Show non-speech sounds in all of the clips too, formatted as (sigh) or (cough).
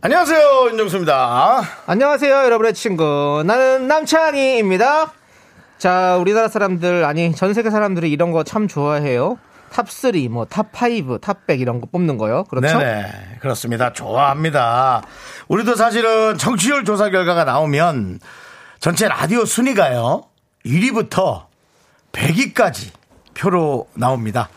안녕하세요, 윤정수입니다. 안녕하세요, 여러분의 친구. 나는 남창희입니다. 자, 우리나라 사람들, 아니, 전 세계 사람들이 이런 거 참 좋아해요. top 3, 뭐, top 5, top 100 이런 거 뽑는 거요. 그렇죠? 네네. 그렇습니다. 좋아합니다. 우리도 사실은 청취율 조사 결과가 나오면 전체 라디오 순위가요. 1위부터 100위까지 표로 나옵니다.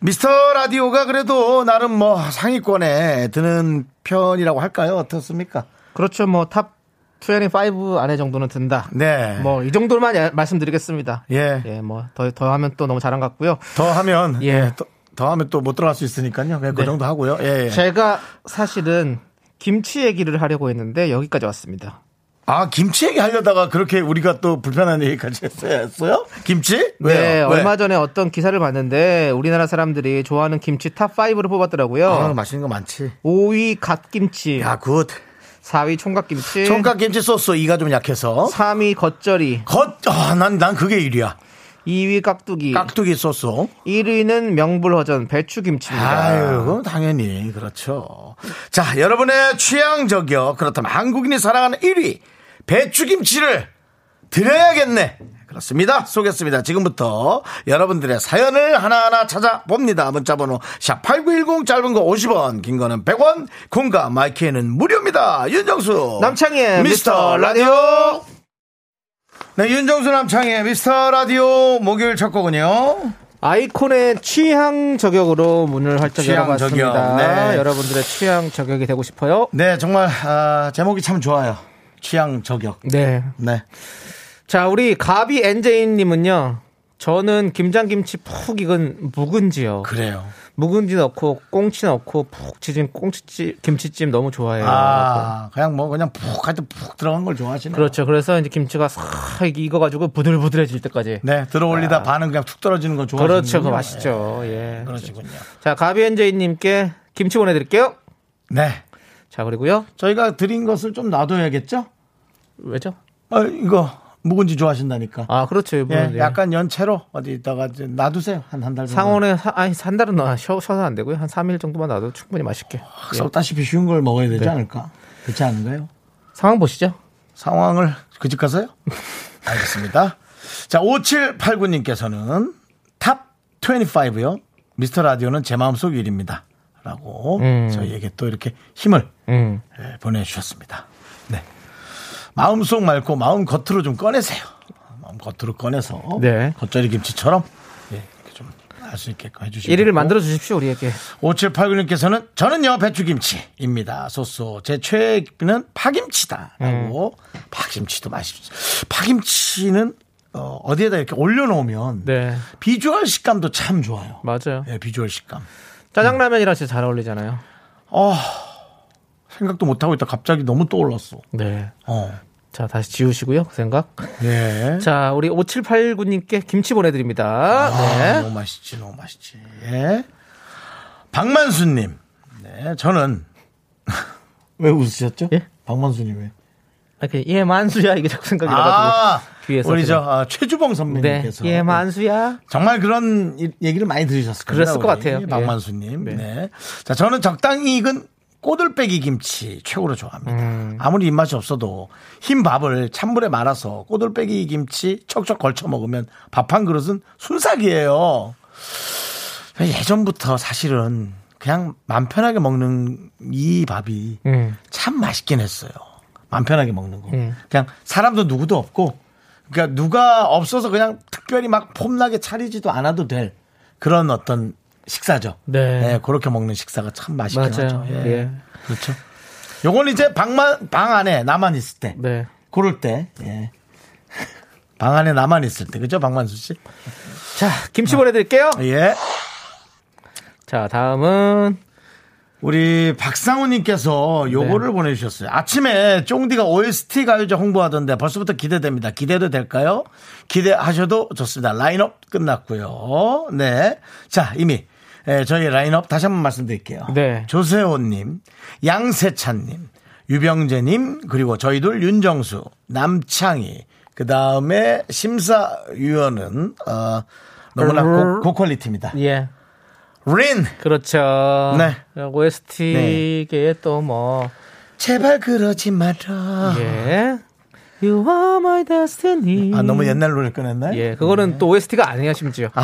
미스터 라디오가 그래도 나름 뭐 상위권에 드는 편이라고 할까요? 어떻습니까? 그렇죠. 뭐, top 25 안에 정도는 든다. 네. 뭐, 이 정도만 야- 말씀드리겠습니다. 예. 예, 뭐, 더, 더 하면 또 너무 잘한 것 같고요. 더 하면 예. 예. 더, 더 하면 또 못 들어갈 수 있으니까요. 그냥 그 네. 정도 하고요. 예. 예. 제가 사실은 김치 얘기를 하려고 했는데 여기까지 왔습니다. 아, 김치 얘기 하려다가 그렇게 우리가 또 불편한 얘기까지 했어요? 김치? 왜요? 네, 왜? 얼마 전에 어떤 기사를 봤는데 우리나라 사람들이 좋아하는 김치 top 5를 뽑았더라고요. 아, 맛있는 거 많지. 5위 갓김치, 야, good. 4위 총각김치, 총각 김치 소스 이가 좀 약해서. 3위 겉절이, 겉, 아, 난, 난 그게 1위야. 2위 깍두기, 깍두기 소스. 1위는 명불허전 배추김치입니다. 아유, 당연히. 그렇죠. 자, 여러분의 취향 저격. 그렇다면 한국인이 사랑하는 1위. 배추김치를 드려야겠네. 그렇습니다. 쏘겠습니다. 지금부터 여러분들의 사연을 하나하나 찾아봅니다. 문자번호 샵8910 짧은 거 50원, 긴 거는 100원, 공과 마이크에는 무료입니다. 윤정수. 남창희의 미스터 미스터 라디오. 네, 윤정수 남창희의 미스터 라디오 목요일 첫 곡은요. 아이콘의 취향 저격으로 문을 활짝 취향 열어봤습니다. 저격, 네. 여러분들의 취향 저격이 되고 싶어요. 네, 정말, 아, 제목이 참 좋아요. 취향 저격. 네. 네. 자, 우리 가비 엔제인님은요. 저는 김장김치 푹 익은 묵은지요. 그래요. 묵은지 넣고 꽁치 넣고 푹 지진 꽁치찜 김치찜 너무 좋아해요. 아, 그냥 뭐, 그냥 푹, 하여튼 푹 들어간 걸 좋아하시네요. 그렇죠. 그래서 이제 김치가 싹 익어 가지고 부들부들해질 때까지. 네, 들어 올리다 반은 그냥 툭 떨어지는 거 좋아하시는 그렇죠. 그거 맛있죠. 예. 그러시군요. 자, 가비 엔제인님께 김치 보내 드릴게요. 네. 자, 그리고요. 저희가 드린 것을 좀 놔둬야겠죠? 왜죠? 아, 이거, 묵은지 좋아하신다니까. 아, 그렇죠. 예, 이분은, 예. 약간 연채로 어디다가 이제 놔두세요. 한 한 달. 상온에 사, 아니 한 달은 놔- 쉬어, 쉬어서 안 되고요. 한 3일 정도만 놔도 충분히 맛있게. 예. 썩다시피 쉰 걸 먹어야 되지 네. 않을까? 그렇지 않은가요? 상황 보시죠. 상황을 그 집 가서요? (laughs) 알겠습니다. 자, 5789님께서는 top 25요. 미스터 라디오는 제 마음속 1입니다. 라고 음. 저희에게 또 이렇게 힘을 음. 예, 보내주셨습니다. 네. 마음속 말고 마음 겉으로 좀 꺼내세요. 마음 겉으로 꺼내서 네. 겉절이 김치처럼 예, 이렇게 좀 할 수 있게끔 해주시고 1위를 만들어 주십시오, 우리에게. 5789님께서는 저는요 배추김치입니다. 소소 제 최애는 파김치다 라고 파김치도 맛있죠. 파김치는 어, 어디에다 이렇게 올려놓으면 네. 비주얼 식감도 참 좋아요. 맞아요. 예, 비주얼 식감. 짜장라면이랑 진짜 잘 어울리잖아요. 생각도 못 하고 있다 갑자기 너무 떠올랐어. 네. 어. 자, 다시 지우시고요. 그 생각. 예. (laughs) 자, 우리 5789님께 김치 보내드립니다. 아, 네. 너무 맛있지, 너무 맛있지. 예. 박만수님. 네, 저는. (laughs) 왜 웃으셨죠? 예? 박만수님 왜? 아, 그, 예, 만수야. 이게 자꾸 생각이 나가지고. 아, 귀에서 우리 저. 아, 최주봉 네. 선배님께서. 예, 만수야. 정말 그런 이- 얘기를 많이 들으셨을 거예요. 그랬을 것 같아요. 박만수님. 예. 네. 자, 저는 적당히 익은 꼬들빼기 김치 최고로 좋아합니다. 음. 아무리 입맛이 없어도 흰 밥을 찬물에 말아서 꼬들빼기 김치 척척 걸쳐 먹으면 밥 한 그릇은 순삭이에요. 예전부터 사실은 그냥 맘 편하게 먹는 이 밥이 음. 참 맛있긴 했어요. 맘 편하게 먹는 거. 음. 그냥 사람도 누구도 없고, 그러니까 누가 없어서 그냥 특별히 막 폼나게 차리지도 않아도 될 그런 어떤 식사죠. 네. 그렇게 먹는 식사가 참 맛있긴 맞아요. 하죠. 예. 예. 그렇죠. 요건 이제 방만, 방 안에 나만 있을 때. 네. 그럴 때. 예. (laughs) 방 안에 나만 있을 때. 그죠? 박만수 씨? 자, 김치 보내 드릴게요. 예. 자, 다음은 우리 박상우님께서 요거를 보내주셨어요. 아침에 쫑디가 OST 가요제 홍보하던데 벌써부터 기대됩니다. 기대도 될까요? 기대하셔도 좋습니다. 라인업 끝났고요. 네. 자, 이미 예, 저희 라인업 다시 한번 말씀드릴게요. 네. 조세호님, 양세찬님, 유병재님, 그리고 저희들 윤정수, 남창희, 그 다음에 심사위원은, 어, 너무나 고, 고퀄리티입니다. 예. 린! 그렇죠. 네. OST계에 또 뭐, 제발 그러지 마라. 예. You are my destiny. 아, 너무 옛날 노래 꺼냈나요? 예, 그거는 또 OST가 아니야, 심지어. (laughs)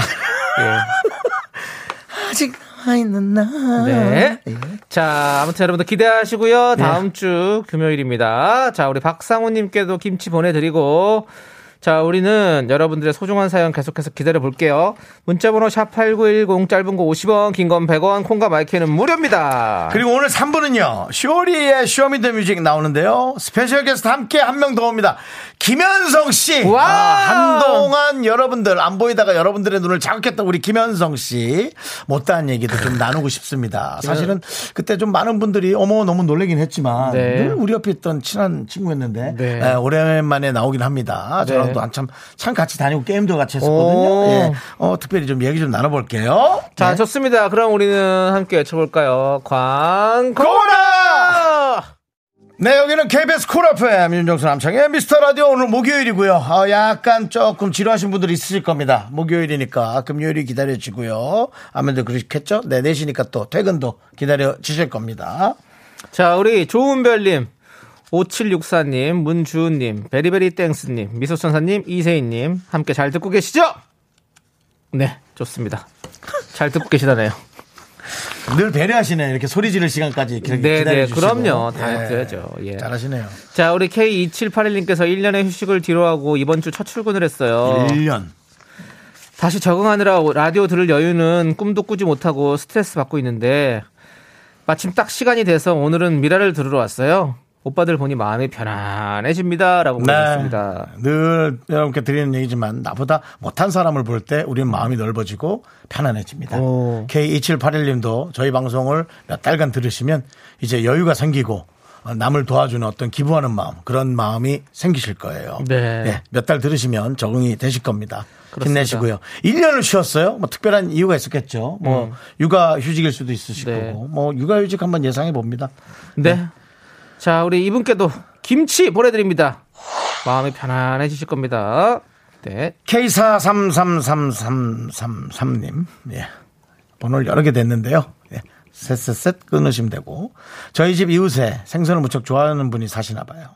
아직 남아있는 나. 네. 예. 자, 아무튼 여러분들 기대하시고요. 다음 주 금요일입니다. 자, 우리 박상우님께도 김치 보내드리고, 자, 우리는 여러분들의 소중한 사연 계속해서 기다려 볼게요. 문자번호 샵8910, 짧은 거 50원, 긴 건 100원, 콩과 마이케이는 무료입니다. 그리고 오늘 3부는요, 쇼리의 show me the music 나오는데요. special guest 함께 한 명 더 옵니다. 김현성 씨. wow! 아, 한동안 여러분들 안 보이다가 여러분들의 눈을 자극했던 우리 김현성 씨. 못다한 얘기도 좀 나누고 싶습니다. (laughs) 사실은 그때 좀 많은 분들이 어머 너무 놀라긴 했지만 네. 늘 우리 옆에 있던 친한 친구였는데 네. 에, 오랜만에 나오긴 합니다. 저랑 도 한참 참 같이 다니고 게임도 같이 했었거든요. 오. 예. 어, 특별히 좀 얘기 좀 나눠볼게요. 자, 네. 좋습니다. 그럼 우리는 함께 외쳐볼까요? 광, 고라! 네, 여기는 KBS Cool FM 윤정수 남창희의 미스터 라디오 오늘 목요일이고요. 아, 약간 조금 지루하신 분들이 있으실 겁니다. 목요일이니까 금요일이 기다려지고요. 아무래도 그렇겠죠? 네, 4시니까 또 퇴근도 기다려지실 겁니다. 자, 우리 조은별님, 5764님, 문주은님, 베리베리 땡스님, 미소천사님, 이세인님, 함께 잘 듣고 계시죠? 네, 좋습니다. 잘 듣고 계시다네요. (laughs) 늘 배려하시네요. 이렇게 소리 지를 시간까지 이렇게 네. 네, 그럼요. 다 해줘야죠. 예. 잘하시네요. 자, 우리 K2781님께서 1년의 휴식을 뒤로하고 이번 주 첫 출근을 했어요. 1년. 다시 적응하느라 라디오 들을 여유는 꿈도 꾸지 못하고 스트레스 받고 있는데 마침 딱 시간이 돼서 오늘은 미라를 들으러 왔어요. 오빠들 보니 마음이 편안해집니다. 라고 보내셨습니다. 네. 늘 여러분께 드리는 얘기지만 나보다 못한 사람을 볼 때 우리는 마음이 넓어지고 편안해집니다. 오. K2781님도 저희 방송을 몇 달간 들으시면 이제 여유가 생기고 어, 남을 도와주는 어떤 기부하는 마음 그런 마음이 생기실 거예요. 네. 몇 달 들으시면 적응이 되실 겁니다. 그렇습니다. 힘내시고요. 1년을 쉬었어요. 뭐 특별한 이유가 있었겠죠. 뭐 음. 육아 휴직일 수도 있으실 네. 거고 뭐 육아 휴직 한번 예상해 봅니다. 네. 자, 우리 이분께도 김치 보내드립니다. 마음이 편안해지실 겁니다. 네. K43333333님, 예. 번호를 여러 개 됐는데요. 예. 셋셋셋 끊으시면 되고. 저희 집 이웃에 생선을 무척 좋아하는 분이 사시나 봐요.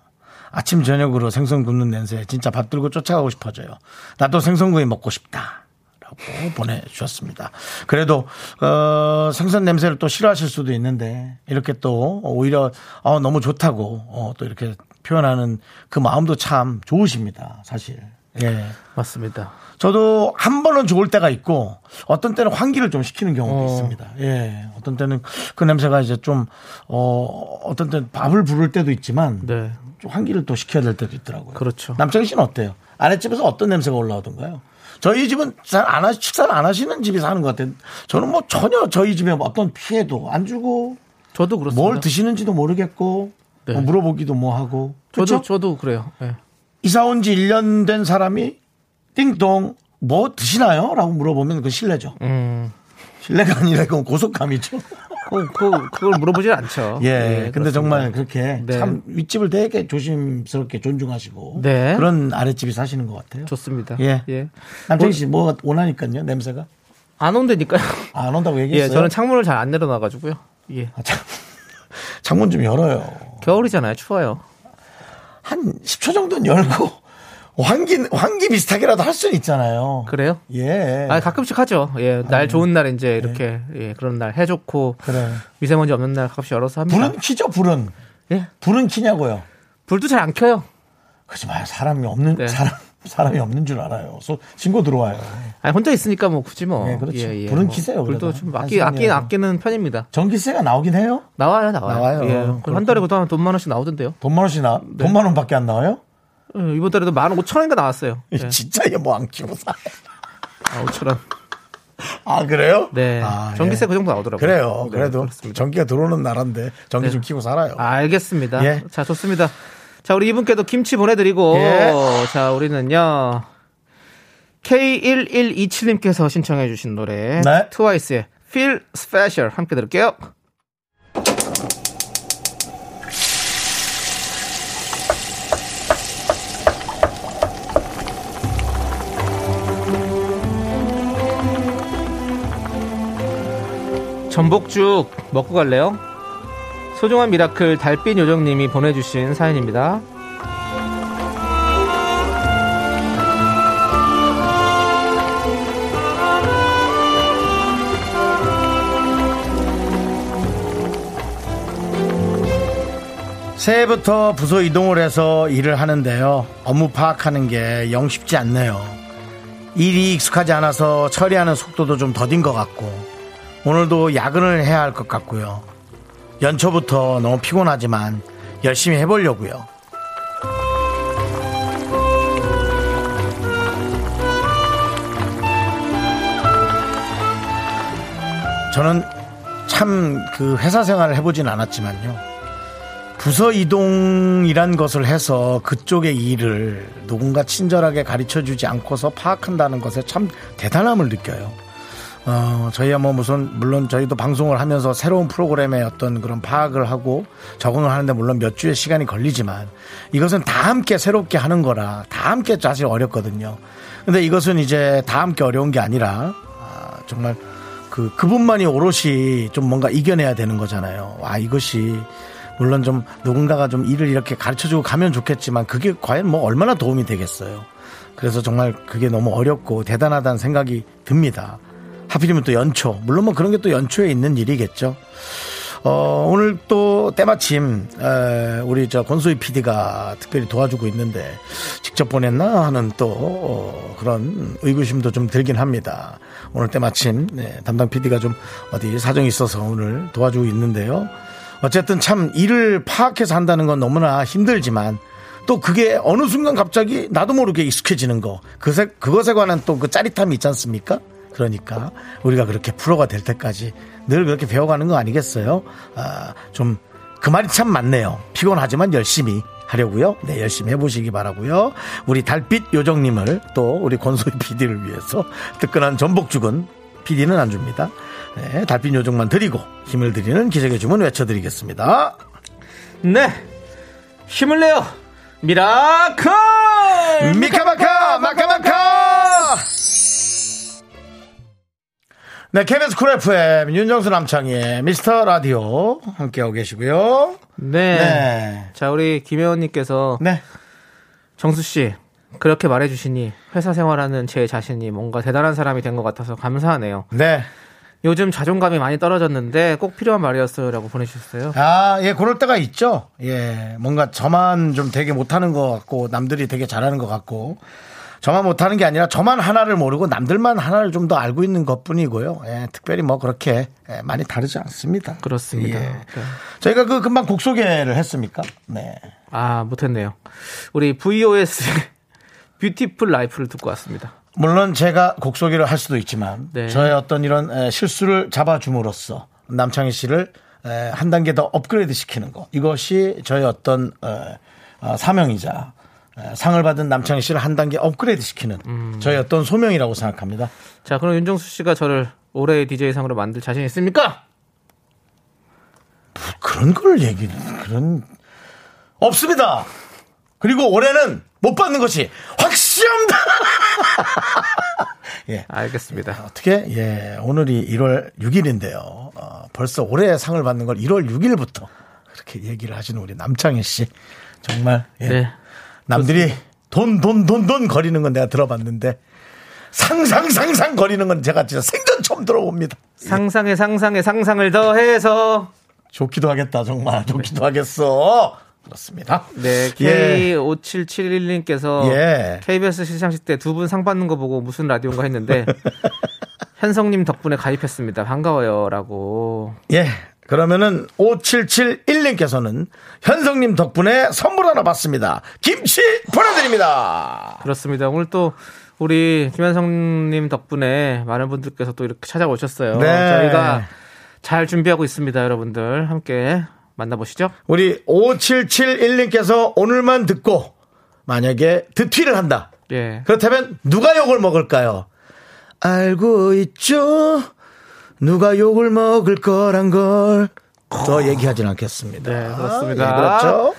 아침 저녁으로 생선 굽는 냄새 진짜 밥 들고 쫓아가고 싶어져요. 나도 생선 구이 먹고 싶다. 라고 보내주셨습니다. 그래도 어, 생선 냄새를 또 싫어하실 수도 있는데 이렇게 또 오히려 어, 너무 좋다고 어, 또 이렇게 표현하는 그 마음도 참 좋으십니다. 사실. 예. 맞습니다. 저도 한 번은 좋을 때가 있고 어떤 때는 환기를 좀 시키는 경우도 어. 있습니다. 예. 어떤 때는 그 냄새가 이제 좀 어, 어떤 때는 밥을 부를 때도 있지만 네. 좀 환기를 또 시켜야 될 때도 있더라고요. 그렇죠. 남창희 씨는 어때요? 아랫집에서 어떤 냄새가 올라오던가요? 저희 집은 잘 안 하, 식사를 안 하시는 집이 사는 것 같아요. 저는 뭐 전혀 저희 집에 어떤 피해도 안 주고 저도 그렇습니다. 뭘 드시는지도 모르겠고 네. 뭐 물어보기도 뭐 하고. 저도, 그렇죠? 저도 그래요. 네. 이사 온 지 1년 된 사람이 띵동 뭐 드시나요? 라고 물어보면 그 실례죠. 음. 실례가 아니라 그건 고속감이죠. 그, 그, 그걸 물어보질 않죠. 예. 네, 근데 그렇습니다. 정말 그렇게 네. 참 윗집을 되게 조심스럽게 존중하시고 네. 그런 아랫집이 사시는 것 같아요. 좋습니다. 예. 예. 남창희 씨 뭐가 원하니까요, 냄새가? 안 온다니까요. 안 온다고 예, 얘기했어요. 저는 창문을 잘 안 내려놔 가지고요. 예. 아, 참. 창문 좀 열어요. 겨울이잖아요. 추워요. 한 10초 정도는 열고 환기 환기 비슷하게라도 할 수는 있잖아요. 그래요? 예. 아, 가끔씩 하죠. 예, 날 좋은 날 이제 이렇게 예, 그런 날해 좋고 그래. 미세먼지 없는 날 가끔씩 열어서 합니다. 불은 키죠, 불은. 예, 불은 키냐고요. 불도 잘 안 켜요. 그러지 마요. 사람이 없는 네. 사람 사람이 없는 줄 알아요. 소- 신고 들어와요. 아니 혼자 있으니까 뭐 굳이 뭐. 네, 그렇죠. 불은 키세요, 불도 그래도. 좀한 아끼 아끼 시간이라도. 아끼는 편입니다. 전기세가 나오긴 해요. 나와요, 나와요. 나와요. 예, 한 그렇구나. 달에 그동안 돈만 원씩 나오던데요. 돈 만 원씩 나, 네. 돈만 원밖에 안 나와요? 예, 이번 달에도 만 오천 원인가 나왔어요. 예. 진짜 이거 뭐안 키고 사. 아, 오천 원. 아, 그래요? 네. 아, 전기세 예. 그 정도 나오더라고요. 그래요. 네, 그래도 그렇습니다. 전기가 들어오는 나라인데 전기 네. 좀 키고 살아요. 알겠습니다. 예. 자, 좋습니다. 자, 우리 이분께도 김치 보내드리고, 예. 자, 우리는요, K1127님께서 신청해주신 노래, 네. 트와이스의 Feel Special 함께 들을게요. 전복죽 먹고 갈래요? 소중한 miracle 달빛 요정님이 보내주신 사연입니다. 새해부터 부서 이동을 해서 일을 하는데요. 업무 파악하는 게 영 쉽지 않네요. 일이 익숙하지 않아서 처리하는 속도도 좀 더딘 것 같고 오늘도 야근을 해야 할 것 같고요. 연초부터 너무 피곤하지만 열심히 해보려고요. 저는 참 그 회사 생활을 해보진 않았지만요. 부서 이동이란 것을 해서 그쪽의 일을 누군가 친절하게 가르쳐 주지 않고서 파악한다는 것에 참 대단함을 느껴요. 어, 저희야 뭐 무슨, 물론 저희도 방송을 하면서 새로운 프로그램의 어떤 그런 파악을 하고 적응을 하는데 물론 몇 주의 시간이 걸리지만 이것은 다 함께 새롭게 하는 거라 다 함께 사실 어렵거든요. 근데 이것은 이제 다 함께 어려운 게 아니라 아, 정말 그, 그분만이 오롯이 좀 뭔가 이겨내야 되는 거잖아요. 아, 이것이 물론 좀 누군가가 좀 일을 이렇게 가르쳐 주고 가면 좋겠지만 그게 과연 뭐 얼마나 도움이 되겠어요. 그래서 정말 그게 너무 어렵고 대단하다는 생각이 듭니다. 하필이면 또 연초. 물론 뭐 그런 게 또 연초에 있는 일이겠죠. 어, 오늘 또 때마침 에, 우리 저 권소희 PD가 특별히 도와주고 있는데 직접 보냈나 하는 또 어, 그런 의구심도 좀 들긴 합니다. 오늘 때마침 네, 담당 PD가 좀 어디 사정이 있어서 오늘 도와주고 있는데요. 어쨌든 참 일을 파악해서 한다는 건 너무나 힘들지만 또 그게 어느 순간 갑자기 나도 모르게 익숙해지는 거 그새, 그것에 관한 또 그 짜릿함이 있지 않습니까? 그러니까 우리가 그렇게 프로가 될 때까지 늘 그렇게 배워가는 거 아니겠어요? 아, 좀 그 말이 참 맞네요. 피곤하지만 열심히 하려고요. 네, 열심히 해보시기 바라고요. 우리 달빛 요정님을 또 우리 권소희 PD를 위해서 뜨끈한 전복죽은 PD는 안 줍니다. 네, 달빛 요정만 드리고 힘을 드리는 기적의 주문 외쳐드리겠습니다. 네. 힘을 내요. miracle! 미카마카 마카마카 네 KBS Cool FM 윤정수 남창희의 미스터 라디오 함께하고 계시고요 네. 네. 자, 우리 김혜원님께서 네 정수 씨 그렇게 말해주시니 회사 생활하는 제 자신이 뭔가 대단한 사람이 된 것 같아서 감사하네요. 네. 요즘 자존감이 많이 떨어졌는데 꼭 필요한 말이었어요라고 보내주셨어요. 아, 예, 그럴 때가 있죠. 예, 뭔가 저만 좀 되게 못하는 것 같고, 남들이 되게 잘하는 것 같고, 저만 못하는 게 아니라 저만 하나를 모르고 남들만 하나를 좀 더 알고 있는 것 뿐이고요. 예, 특별히 뭐 그렇게 예, 많이 다르지 않습니다. 그렇습니다. 예. 네. 저희가 그 금방 곡 소개를 했습니까? 네. 아 못했네요. 우리 VOS Beautiful Life를 듣고 왔습니다. 물론 제가 곡 소개를 할 수도 있지만 네. 저의 어떤 이런 에, 실수를 잡아줌으로써 남창희 씨를 에, 한 단계 더 업그레이드 시키는 거 이것이 저의 어떤 에, 어, 사명이자 에, 상을 받은 남창희 씨를 한 단계 업그레이드 시키는 음. 저의 어떤 소명이라고 생각합니다. 자 그럼 윤정수 씨가 저를 올해의 DJ 상으로 만들 자신 있습니까? 그런 걸 얘기 그런 없습니다. 그리고 올해는 못 받는 것이 확실합니다. (laughs) 예. 알겠습니다. 어떻게? 예, 오늘이 1월 6일인데요. 어, 벌써 올해 상을 받는 걸 1월 6일부터 그렇게 얘기를 하시는 우리 남창희 씨. 정말, 예. 네. 남들이 돈, 돈, 돈, 돈 거리는 건 내가 들어봤는데 상상, 상상 거리는 건 제가 진짜 생전 처음 들어봅니다. 상상에 상상에 상상을 더해서 좋기도 하겠다, 정말. 좋기도 하겠어. 그렇습니다. 네 예. K5771님께서 예. KBS 시상식 때 두 분 상 받는 거 보고 무슨 라디오인가 했는데 (laughs) 현성님 덕분에 가입했습니다. 반가워요라고. 예. 그러면은 5771님께서는 현성님 덕분에 선물 하나 받습니다. 김치 보내드립니다. 그렇습니다. 오늘 또 우리 김현성님 덕분에 많은 분들께서 또 이렇게 찾아오셨어요. 네. 저희가 잘 준비하고 있습니다, 여러분들. 함께 만나보시죠. 우리 5771님께서 오늘만 듣고 만약에 듣튀를 한다. 예. 그렇다면 누가 욕을 먹을까요? 알고 있죠. 누가 욕을 먹을 거란 걸. 더 얘기하진 않겠습니다. 네, 그렇습니다. 예, 그렇죠.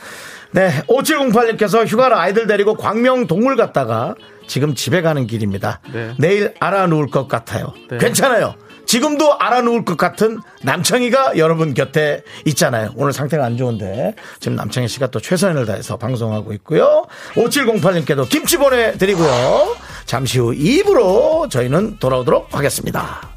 네, 5708님께서 휴가를 아이들 데리고 광명 동물 갔다가 지금 집에 가는 길입니다. 네. 내일 알아 놓을 것 같아요. 네. 괜찮아요. 지금도 알아 놓을 것 같은 남창희가 여러분 곁에 있잖아요. 오늘 상태가 안 좋은데 지금 남창희 씨가 또 최선을 다해서 방송하고 있고요. 5708님께도 김치 보내드리고요. 잠시 후 2부로 저희는 돌아오도록 하겠습니다.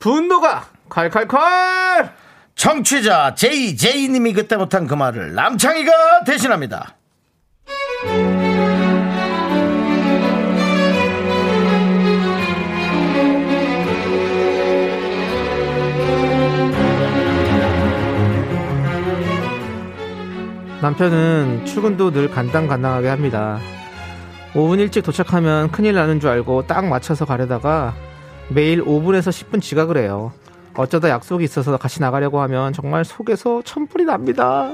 분노가 칼칼칼! 청취자 JJ님이 그때 못한 그 말을 남창희가 대신합니다. 남편은 출근도 늘 간당간당하게 합니다. 5분 일찍 도착하면 큰일 나는 줄 알고 딱 맞춰서 가려다가 매일 5분에서 10분 지각을 해요. 어쩌다 약속이 있어서 같이 나가려고 하면 정말 속에서 천불이 납니다.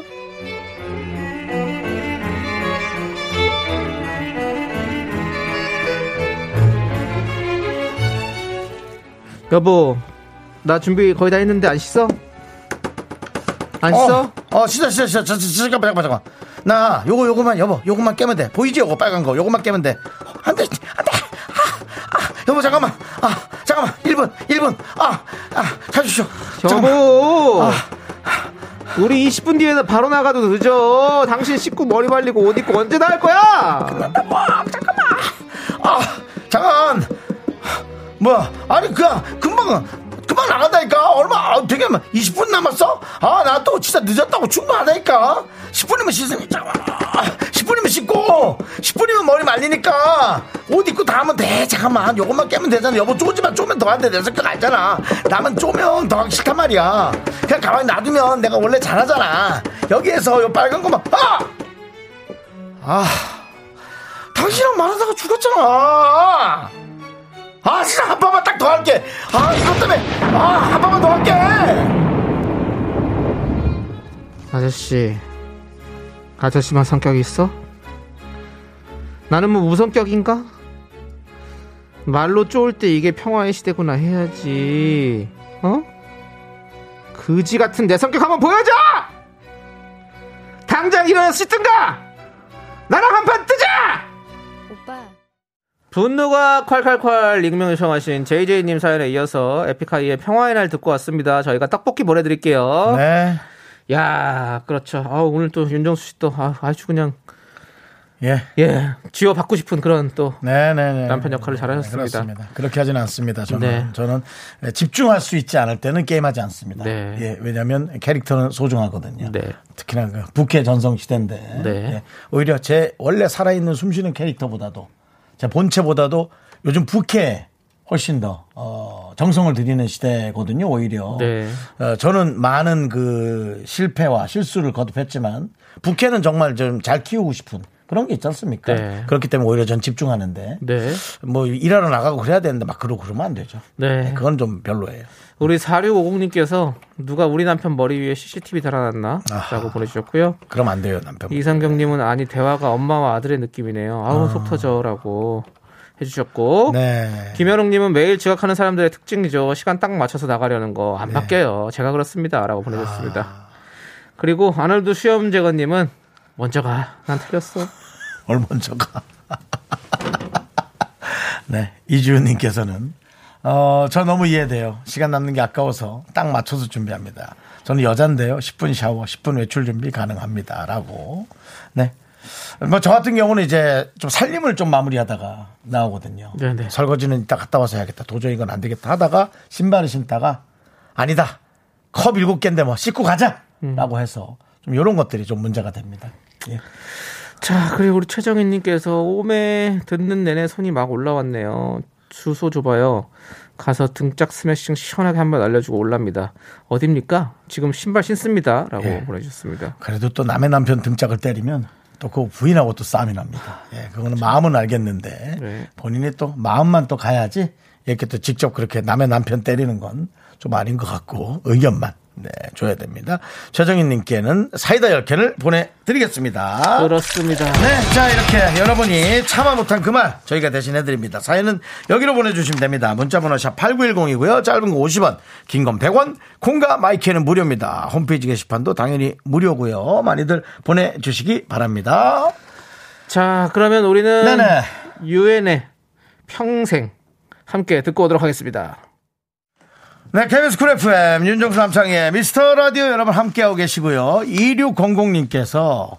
여보, 나 준비 거의 다 했는데 안 씻어? 안 씻어? 어, 어, 시작, 시작. 저, 저, 저, 잠깐만, 잠깐만, 잠깐만. 나, 요거, 요거만, 여보, 요거만 깨면 돼. 보이지? 요거 빨간 거. 요거만 깨면 돼. 안 돼, 안 돼. 아, 아, 여보, 잠깐만. 아, 잠깐만. 1분, 1분. 아, 아, 찾으시오. 잠깐만. 여보! 우리 20분 뒤에 바로 나가도 늦어. 당신 씻고 머리 발리고 옷 입고 언제 나갈 거야? 아, 잠깐. 뭐야? 아니, 그냥, 금방, 금방 나간다니까? 얼마, 아, 되게, 20분 남았어? 아, 나 또 진짜 늦었다고 충분하다니까? 10분이면 씻으면, 잠깐만. 10분이면 씻고, 10분이면 머리 말리니까, 옷 입고 다 하면 돼. 잠깐만. 요것만 깨면 되잖아. 여보, 쪼지만 쪼면 더 한대. 내 성격 알잖아. 남은 쪼면 더 하기 싫단 말이야. 그냥 가만히 놔두면 내가 원래 잘하잖아. 여기에서 요 빨간 거만, 아! 아. 당신이랑 말하다가 죽었잖아. 아, 진짜 한 번만 딱 더 할게. 아, 이것 때문에. 아, 한 번만 더 할게. 아저씨, 아저씨만 성격이 있어? 나는 뭐 무성격인가? 말로 쪼을 때 이게 평화의 시대구나 해야지. 어? 그지 같은 내 성격 한번 보여줘! 당장 일어나 씻든가! 나랑 한판 뜨자! 오빠. 분노가 콸콸콸 익명 요청하신 JJ님 사연에 이어서 에픽하이의 평화의 날 듣고 왔습니다. 저희가 떡볶이 보내드릴게요. 네. 야, 그렇죠. 아, 오늘 또 윤정수 씨 또, 아, 아주 그냥, 예. 예, 쥐어 받고 싶은 그런 또, 네네네. 남편 역할을 잘 하셨습니다. 네, 그렇습니다. 그렇게 하지는 않습니다. 저는 네. 저는 집중할 수 있지 않을 때는 게임 하지 않습니다. 네. 예, 왜냐하면 캐릭터는 소중하거든요. 네. 특히나 그 부캐 전성 시대인데 네. 예, 오히려 제 원래 살아 있는 숨쉬는 캐릭터보다도 제 본체보다도 요즘 부캐 훨씬 더 어, 정성을 들이는 시대거든요. 오히려 네. 어, 저는 많은 그 실패와 실수를 거듭했지만 부캐는 정말 좀 잘 키우고 싶은 그런 게 있지 않습니까? 네. 그렇기 때문에 오히려 전 집중하는데 네. 뭐 일하러 나가고 그래야 되는데 막 그러고 그러면 안 되죠. 네. 그건 좀 별로예요. 우리 4650님께서 누가 우리 남편 머리 위에 CCTV 달아놨나? 라고 보내주셨고요. 그럼 안 돼요, 남편. 이상경님은 아니, 대화가 엄마와 아들의 느낌이네요. 아우, 속 터져. 라고 해주셨고. 네. 김현웅님은 매일 지각하는 사람들의 특징이죠. 시간 딱 맞춰서 나가려는 거안 바뀌어요. 제가 그렇습니다. 라고 보내줬습니다. 그리고 아놀드 수염제거님은 먼저 가. 난 틀렸어. (laughs) 뭘 먼저 가. (laughs) 네. 이주윤님께서는, 어, 저 너무 이해돼요. 시간 남는 게 아까워서 딱 맞춰서 준비합니다. 저는 여잔데요. 10분 샤워, 10분 외출 준비 가능합니다 라고. 네. 뭐 저 같은 경우는 이제 좀 살림을 좀 마무리하다가 나오거든요. 네네. 설거지는 이따 갔다 와서 해야겠다. 도저히 이건 안 되겠다 하다가 신발을 신다가 아니다. 컵 일곱 개인데 뭐 씻고 가자라고 해서 좀 이런 것들이 좀 문제가 됩니다. 예. 자, 그리고 우리 최정희님께서 오메 듣는 내내 손이 막 올라왔네요. 주소 줘봐요. 가서 등짝 스매싱 시원하게 한번 알려주고 올랍니다. 어딥니까? 지금 신발 신습니다. 라고 예. 보내주셨습니다. 그래도 또 남의 남편 등짝을 때리면 또 그 부인하고 또 싸움이 납니다. 예, 그거는 마음은 알겠는데 네. 본인이 또 마음만 또 가야지 이렇게 또 직접 그렇게 남의 남편 때리는 건 좀 아닌 것 같고 의견만 네, 줘야 됩니다. 최정희님께는 사이다 10캔을 보내드리겠습니다. 그렇습니다. 네, 자 이렇게 여러분이 참아 못한 그 말 저희가 대신해드립니다. 사연은 여기로 보내주시면 됩니다. 문자번호 샵 8910이고요. 짧은 거 50원, 긴 건 100원, 콩과 마이크는 무료입니다. 홈페이지 게시판도 당연히 무료고요. 많이들 보내주시기 바랍니다. 자, 그러면 우리는. 유엔의 평생 함께 듣고 오도록 하겠습니다. 네, KBS Cool FM 윤정수 남창희의 미스터 라디오 여러분 함께하고 계시고요. 2600님께서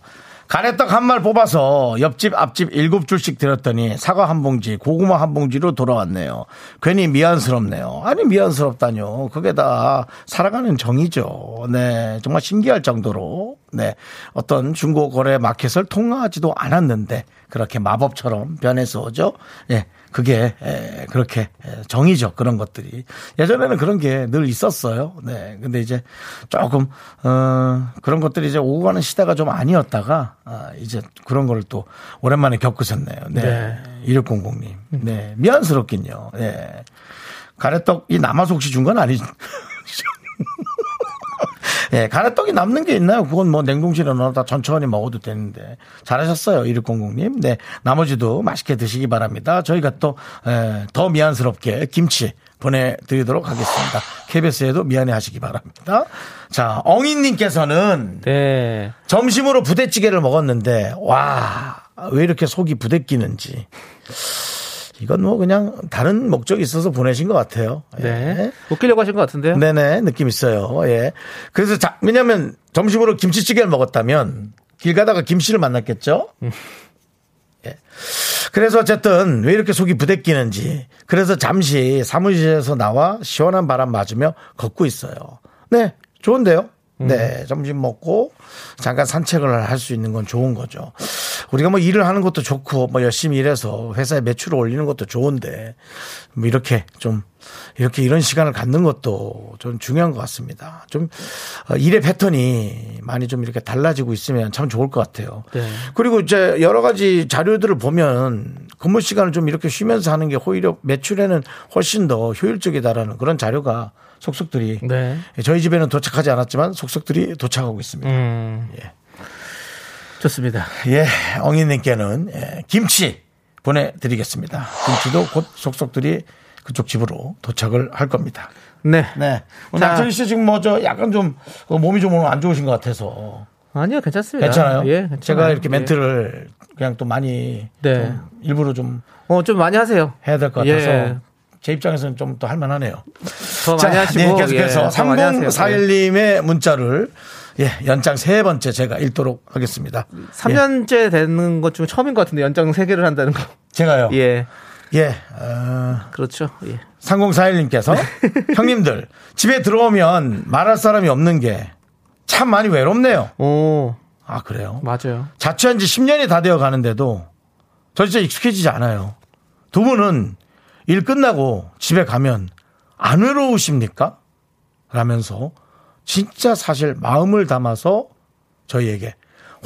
가래떡 한 말 뽑아서 옆집 앞집 일곱 줄씩 드렸더니 사과 한 봉지 고구마 한 봉지로 돌아왔네요. 괜히 미안스럽네요. 아니 미안스럽다뇨. 그게 다 살아가는 정이죠. 네, 정말 신기할 정도로 네 어떤 중고 거래 마켓을 통과하지도 않았는데 그렇게 마법처럼 변해서 오죠. 예. 그게 에, 그렇게 에, 정이죠 그런 것들이 예전에는 그런 게 늘 있었어요. 네, 근데 이제 조금 어, 그런 것들이 이제 오고 가는 시대가 좀 아니었다가 아, 이제 그런 걸 또 오랜만에 겪으셨네요. 네, 네. 1600님, 네 미안스럽긴요. 네, 가래떡이 남아서 혹시 준 건 아니죠? (laughs) 예, 가래떡이 남는 게 있나요? 그건 뭐 냉동실에 넣어다 천천히 먹어도 되는데. 잘하셨어요, 1600님. 네, 나머지도 맛있게 드시기 바랍니다. 저희가 또, 에, 더 미안스럽게 김치 보내드리도록 하겠습니다. KBS에도 미안해 하시기 바랍니다. 자, 엉이님께서는 네. 점심으로 부대찌개를 먹었는데, 와, 왜 이렇게 속이 부대끼는지. 이건 뭐 그냥 다른 목적이 있어서 보내신 것 같아요. 네. 웃기려고 하신 것 같은데요? 네네, 느낌 있어요. 예. 그래서 자, 왜냐면 점심으로 김치찌개를 먹었다면 길 가다가 김씨를 만났겠죠? 예. 그래서 어쨌든 왜 이렇게 속이 부대끼는지 그래서 잠시 사무실에서 나와 시원한 바람 맞으며 걷고 있어요. 네, 좋은데요? 네, 점심 먹고 잠깐 산책을 할 수 있는 건 좋은 거죠. 우리가 뭐 일을 하는 것도 좋고 뭐 열심히 일해서 회사에 매출을 올리는 것도 좋은데 뭐 이렇게 좀 이렇게 이런 시간을 갖는 것도 좀 중요한 것 같습니다. 좀 어, 일의 패턴이 많이 좀 이렇게 달라지고 있으면 참 좋을 것 같아요. 네. 그리고 이제 여러 가지 자료들을 보면 근무 시간을 좀 이렇게 쉬면서 하는 게 오히려 매출에는 훨씬 더 효율적이다라는 그런 자료가 속속들이 네. 저희 집에는 도착하지 않았지만 속속들이 도착하고 있습니다. 음. 예. 좋습니다. 예, 엉이님께는 예, 김치 보내드리겠습니다. 김치도 곧 속속들이 그쪽 집으로 도착을 할 겁니다. 네. 네. 오늘. 남창희 씨 지금 뭐 저 약간 좀 어, 몸이 좀 오늘 안 좋으신 것 같아서 아니요, 괜찮습니다. 괜찮아요? 예, 괜찮아요. 제가 이렇게 예. 멘트를 그냥 또 많이 네. 좀 일부러 좀 어, 좀 많이 하세요. 해야 될 것 같아서 예. 제 입장에서는 좀또 할만하네요. 더 많이 하시고. 네, 계속해서 예, 더 많이 하세요. 예. 3041님의 문자를 예, 연장 세 번째 제가 읽도록 하겠습니다. 3년째 되는 것 중에 처음인 것 같은데 연장 3개를 한다는 거. 제가요. 예. 예, 어, 그렇죠. 예. 3041님께서 (laughs) 형님들 집에 들어오면 말할 사람이 없는 게 참 많이 외롭네요. 오, 아, 그래요? 맞아요. 자취한 지 10년이 다 되어 가는데도 저 진짜 익숙해지지 않아요. 두 분은 일 끝나고 집에 가면 안 외로우십니까? 라면서 진짜 사실 마음을 담아서 저희에게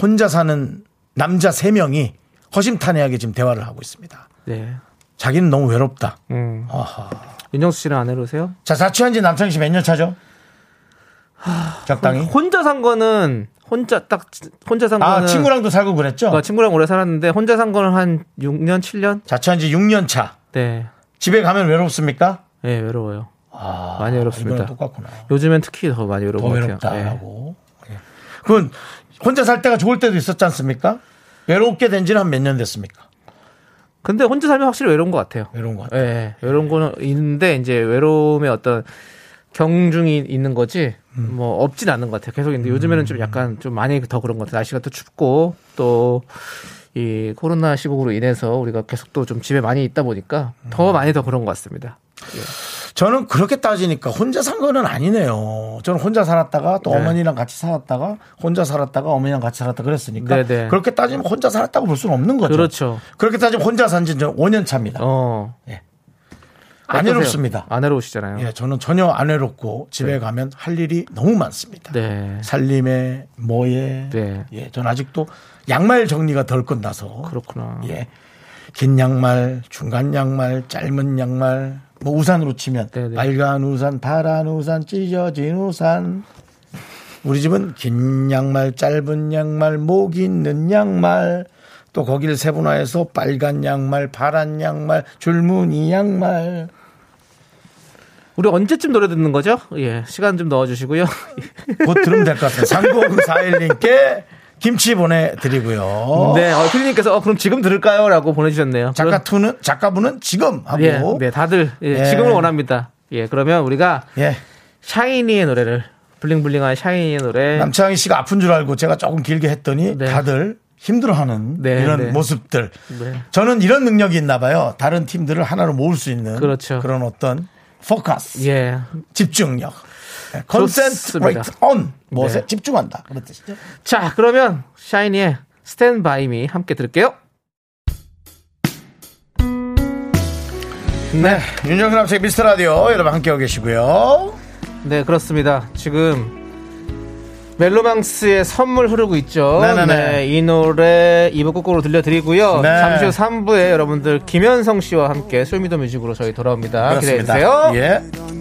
혼자 사는 남자 3명이 허심탄회하게 지금 대화를 하고 있습니다. 네. 자기는 너무 외롭다. 음. 아하. 윤정수 씨는 안 해로세요? 자, 자취한 지 남창희 씨 몇 년 차죠? 적당히. 혼자 산 거는 혼자 딱 혼자 산 거는 아, 친구랑도 살고 그랬죠? 어, 친구랑 오래 살았는데 혼자 산 거는 한 6년, 7년? 자취한 지 6년 차. 네. 집에 가면 외롭습니까? 예, 외로워요. 아, 많이 외롭습니다. 똑같구나. 요즘엔 특히 더 많이 더 외로운 것 같아요. 예. 외롭다라고. 예. 그건 혼자 살 때가 좋을 때도 있었지 않습니까? 외롭게 된 지는 한 몇 년 됐습니까? 근데 혼자 살면 확실히 외로운 것 같아요. 외로운 것 같아요. 예, 외로운 거는 있는데 이제 외로움의 어떤 경중이 있는 거지. 뭐 없진 않는 것 같아요. 계속 근데 요즘에는 좀 약간 좀 많이 더 그런 것 같아요. 날씨가 또 춥고 또 이 코로나 시국으로 인해서 우리가 계속 또 좀 집에 많이 있다 보니까 더 많이 더 그런 것 같습니다. 저는 그렇게 따지니까 혼자 산 거는 아니네요. 저는 혼자 살았다가 또 네. 어머니랑 같이 살았다가 혼자 살았다가 어머니랑 같이 살았다 그랬으니까 네, 네. 그렇게 따지면 혼자 살았다고 볼 수는 없는 거죠. 그렇죠. 그렇게 따지면 혼자 산지 5년 차입니다. 어. 예. 안? 외롭습니다. 안 외로우시잖아요. 예, 저는 전혀 안 외롭고 집에 네. 가면 할 일이 너무 많습니다. 네. 살림에 뭐에 네. 예, 전 아직도 양말 정리가 덜 끝나서 그렇구나. 예. 긴 양말, 중간 양말, 짧은 양말, 뭐 우산으로 치면 네네. 빨간 우산, 파란 우산, 찢어진 우산. 우리 집은 긴 양말, 짧은 양말, 목 있는 양말, 또 거기를 세분화해서 빨간 양말, 파란 양말, 줄무늬 양말. 우리 언제쯤 노래 듣는 거죠? 예. 시간 좀 넣어 주시고요. 곧 들으면 될 것 같아요. 3941님께 김치 보내드리고요. 네. 어, 피디님께서 어, 그럼 지금 들을까요? 라고 보내주셨네요. 작가 투는, 작가분은 지금 하고. 예, 네, 다들 예, 예. 지금을 원합니다. 예, 그러면 우리가 예. 샤이니의 노래를 bling bling한 샤이니의 노래 남창희 씨가 아픈 줄 알고 제가 조금 길게 했더니 네. 다들 힘들어하는 네, 이런 네. 모습들. 네. 저는 이런 능력이 있나 봐요. 다른 팀들을 하나로 모을 수 있는 그렇죠. 런 어떤 포커스, 예. 집중력. concentrate on 무엇에 네. 집중한다 그런 뜻이죠. 자, 그러면 샤이니의 Stand By Me 함께 들을게요. 네. 윤정수 남창희 미스터 라디오 여러분 함께하고 계시고요. 네, 그렇습니다. 지금 멜로망스의 선물 흐르고 있죠. 네네네. 네, 이 노래 2부 끝곡으로 들려드리고요. 네. 잠시 후 3부에 여러분들 김현성 씨와 함께 솔미더뮤직으로 저희 돌아옵니다. 그렇습니다. 기대해주세요. 예.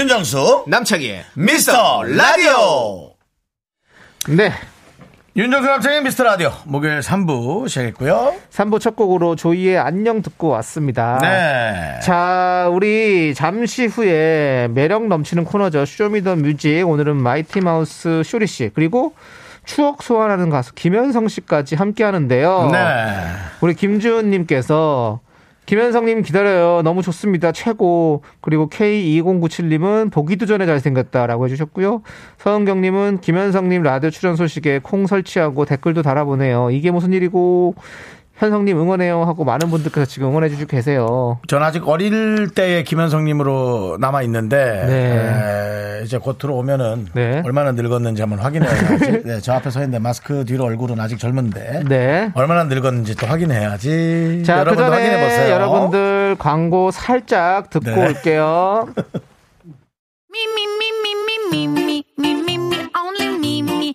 윤정수 남창희의 미스터 라디오. 네. 윤정수 남창희 미스터 라디오 목요일 3부 시작했고요. 3부 첫 곡으로 조이의 안녕 듣고 왔습니다. 네. 자, 우리 잠시 후에 매력 넘치는 코너죠. Show Me the Music. 오늘은 마이티 마우스 쇼리 씨, 그리고 추억 소환하는 가수 김현성 씨까지 함께 하는데요. 네. 우리 김주은님께서 김현성님 기다려요. 너무 좋습니다. 최고. 그리고 K2097님은 보기도 전에 잘생겼다라고 해주셨고요. 서은경님은 김현성님 라디오 출연 소식에 콩 설치하고 댓글도 달아보네요. 이게 무슨 일이고 현성님 응원해요 하고 많은 분들께서 지금 응원해 주시고 계세요. 전 아직 어릴 때의 김현성님으로 남아 있는데 네. 이제 곧 들어오면은 네. 얼마나 늙었는지 한번 확인해야지. (laughs) 네, 저 앞에 서 있는데 마스크 뒤로 얼굴은 아직 젊은데 네. 얼마나 늙었는지 또 확인해야지. 자, 그 여러분도 확인해 보세요. 여러분들 광고 살짝 듣고 네. 올게요. Only me,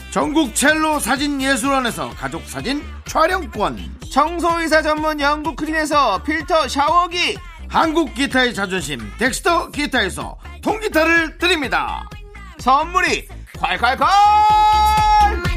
전국 첼로 사진 예술원에서 가족 사진 촬영권. 청소이사 전문 영국 크린에서 필터 샤워기 한국 기타의 자존심 덱스터 기타에서 통기타를 드립니다. 선물이 콸콸콸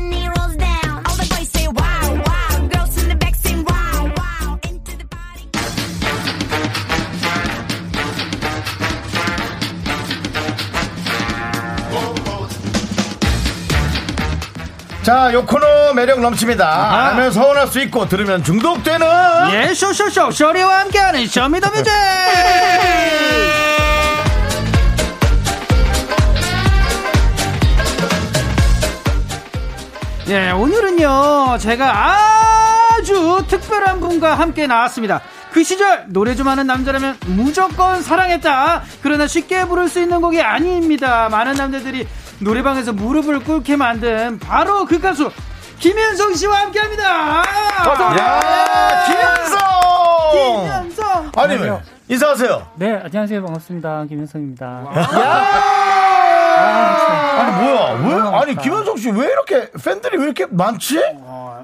자, 요 코너 매력 넘칩니다. 안 하면 서운할 수 있고 들으면 중독되는 예, 쇼쇼쇼, 쇼리와 함께하는 Show Me the Music! 예, 오늘은요, 제가 아주 특별한 분과 함께 나왔습니다. 그 시절 노래 좀 하는 남자라면 무조건 사랑했다. 그러나 쉽게 부를 수 있는 곡이 아닙니다. 많은 남자들이 노래방에서 무릎을 꿇게 만든 바로 그 가수 김현성 씨와 함께합니다. 야, 김현성! 김현성. 아니, 왜? 인사하세요. 네, 안녕하세요. 반갑습니다. 김현성입니다. 아니, 뭐야. 왜? 아니, 김현성 씨왜 이렇게, 팬들이 왜 이렇게 많지?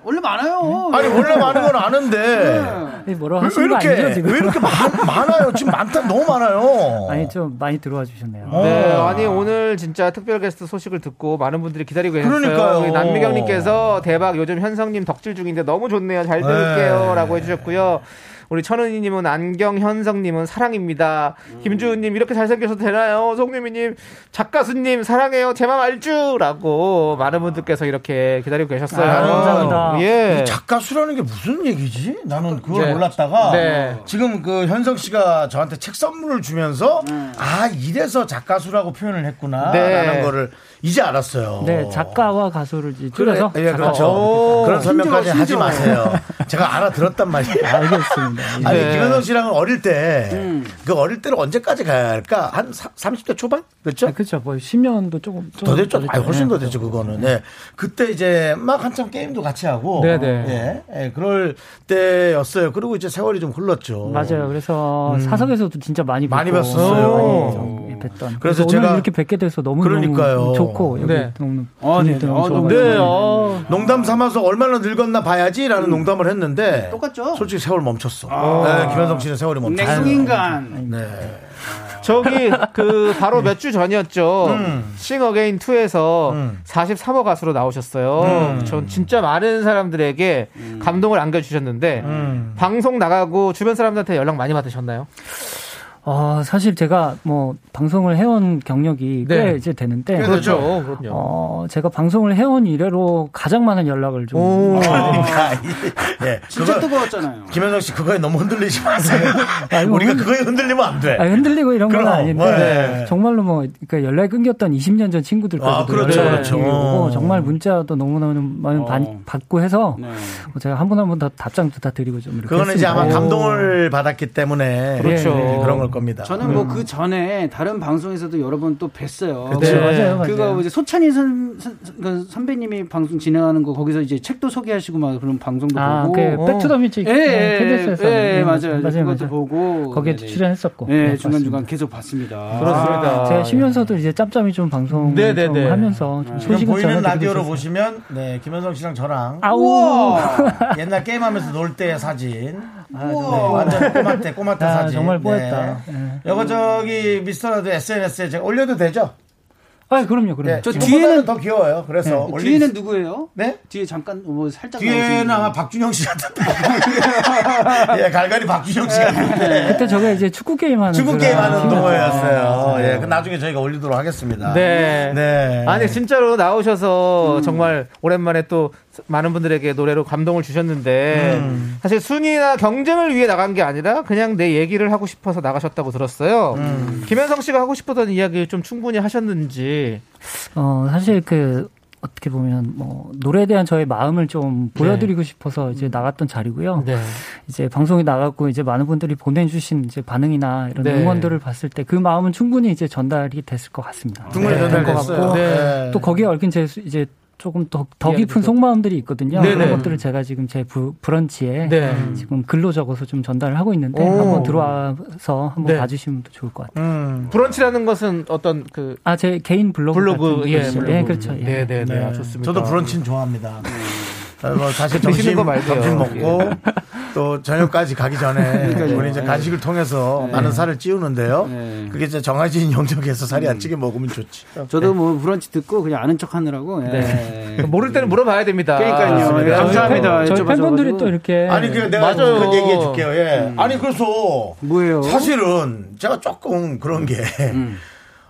원래 많아요. 아니, 원래 많은 건 아는데. 네, 뭐라 왜, 왜 하시는 거 이렇게, 아니죠, 지금? 왜 이렇게 많, 많아요? 지금 많다, 너무 많아요. 아니, 좀 많이 들어와 주셨네요. 네, 어. 아니 오늘 진짜 특별 게스트 소식을 듣고 많은 분들이 기다리고 계셨어요. 그러니까요. 우리 남미경님께서 대박 요즘 현성님 덕질 중인데 너무 좋네요. 잘 네. 들을게요라고 해주셨고요. 우리 천은희님은 안경 현성님은 사랑입니다. 김주은님 이렇게 잘생겨서 되나요? 송유미님 작가수님 사랑해요. 제 맘 알주라고 많은 분들께서 이렇게 기다리고 계셨어요. 아, 감사합니다. 예. 작가 수라는 게 무슨 얘기지? 나는 그걸 네. 몰랐다가 네. 지금 그 현성 씨가 저한테 책 선물을 주면서 아 이래서 작가 수라고 표현을 했구나라는 네. 거를 이제 알았어요. 네, 작가와 가수를 이제 그래, 줄여서 예. 그렇죠. 오, 그런 설명까지 신기하다, 하지 마세요. 제가 알아들었단 말이에요. (laughs) 알겠습니다. 아니, 네. 김현성 씨랑은 어릴 때, 음. 그 어릴 때는 언제까지 가야 할까? 한 사, 30대 초반? 그렇죠? 아, 그렇죠. 뭐 10년도 조금 더 됐죠. 아, 훨씬 더 네. 됐죠, 그거는. 네. 그때 이제 막 한참 게임도 같이 하고. 네네. 예, 예, 그럴 때였어요. 그리고 이제 세월이 좀 흘렀죠. 맞아요. 그래서 사석에서도 진짜 많이 음. 많이 뵙고, 봤었어요. 많이 뵀던. 그래서 그래서 제가- 이렇게 뵙게 돼서 너무 그러니까요. 너무 좋고 여기 네. 너무 아, 네. 아, 너무. 네, 어. 농담 삼아서 얼마나 늙었나 봐야지라는 농담을 했는데. 똑같죠? 솔직히 세월 멈췄어. 네, 김현성 씨는 세월이 멈췄어요. 냉동인간. 네. 저기 그 바로 몇 주 전이었죠. 음. Sing Again 2에서 43호 가수로 나오셨어요. 음. 전 진짜 많은 사람들에게 감동을 안겨 주셨는데 음. 방송 나가고 주변 사람들한테 연락 많이 받으셨나요? 어, 사실 제가 뭐 방송을 해온 경력이 꽤 네. 이제 되는데 그렇죠. 그럼요. 어, 제가 방송을 해온 이래로 가장 많은 연락을 좀 오. 그러니까, 예. 진짜 그거- 뜨거웠잖아요. 김현성 씨 그거에 너무 흔들리지 마세요. (laughs) 아이고, 우리가 흔들- 그거에 흔들리면 안 돼. 아, 흔들리고 이런 건 그럼, 아닌데 네. 정말로 뭐 그러니까 연락이 끊겼던 20년 전 친구들까지도 아, 그렇죠, 연락이 그렇죠. 오고 정말 문자도 너무너무 많이 어. 받- 받고 해서 네. 뭐 제가 한 분 한 분 다 답장도 다 드리고 좀 이렇게 그거는 이제 했습니다. 아마 감동을 받았기 때문에 그렇죠. 네, 그런 걸 겁니다. 저는 뭐 그 전에 다른 방송에서도 여러 번 또 뵀어요. 네. 맞아요, 맞아요. 그거 이제 소찬희 선, 선- 그 선배님이 방송 진행하는 거 거기서 이제 책도 소개하시고 막 그런 방송도 아, 보고. 그 Back to the Music 예, 예, KBS에서 예, 네, 맞아요. 맞아요, 그것도 맞아요. 보고 거기에 네네. 출연했었고 예, 네, 중간 중간. 계속 봤습니다. 그렇습니다. 아, 제가 쉬면서도 이제 짬짬이 좀 방송 네, 네, 네. 하면서 좀 소식을 보이는 라디오로 있었어요. 보시면 네 김현성 씨랑 저랑 아우 옛날 게임하면서 놀 때 사진 네, 완전 꼬마 때 꼬마 때 아, 사진 정말 네. 뽀했다. 예. 이거 저기 미스터라도 SNS에 제가 올려도 되죠? 아 그럼요 그럼요 네, 저 뒤에는- 더 귀여워요. 그래서 그 올리- 뒤에는 누구예요? 네? 뒤에 잠깐 뭐 살짝 뒤에는 아마 박준영 씨 같은데. (laughs) 예, 갈갈이 박준영 씨 같은데. 그때 저게 이제 축구 게임 하는 축구 게임 하는 팀이었죠. 동호회였어요. 예, 그 나중에 저희가 올리도록 하겠습니다. 네. 네. 아니 진짜로 나오셔서 음. 정말 오랜만에 또 많은 분들에게 노래로 감동을 주셨는데 음. 사실 순위나 경쟁을 위해 나간 게 아니라 그냥 내 얘기를 하고 싶어서 나가셨다고 들었어요. 음. 김현성 씨가 하고 싶었던 이야기 좀 충분히 하셨는지. 어, 사실 그, 어떻게 보면, 뭐, 노래에 대한 저의 마음을 좀 보여드리고 싶어서 이제 나갔던 자리고요. 네. 이제 방송이 나갔고, 이제 많은 분들이 보내주신 이제 반응이나 이런 네. 응원들을 봤을 때 그 마음은 충분히 이제 전달이 됐을 것 같습니다. 충분히 네, 전달됐어요. 같고, 네. 또 거기에 얽힌 제 수- 이제 조금 더, 더. 깊은 속마음들이 있거든요. 네네. 그런 것들을 제가 지금 제 부, 브런치에 네. 지금 글로 적어서 좀 전달을 하고 있는데 오. 한번 들어와서 한번 네. 봐주시면 또 좋을 것 같아요. 음. 브런치라는 것은 어떤 그 아, 제 개인 블로그. 블로그 예. 블로그. 예, 그렇죠. 예. 네, 네, 네. 네. 아, 좋습니다. 저도 브런치는 좋아합니다. 어, 뭐 사실 드시는 점심, 거 말고요. 점심 먹고 또 저녁까지 가기 전에 (laughs) 우리 이제 간식을 통해서 많은 살을 찌우는데요. 네. 그게 이제 정해진 영역에서 살이 안 찌게 먹으면 좋지. 저도 뭐 브런치 듣고 그냥 아는 척 하느라고. 예. 네. 모를 때는 물어봐야 됩니다. 그러니까요. 예, 감사합니다. 저희 팬분들이. 또 이렇게 아니 그 내가 맞아요. 그 얘기해 줄게요. 예. 아니 그래서 뭐예요? 사실은 제가 조금 그런 게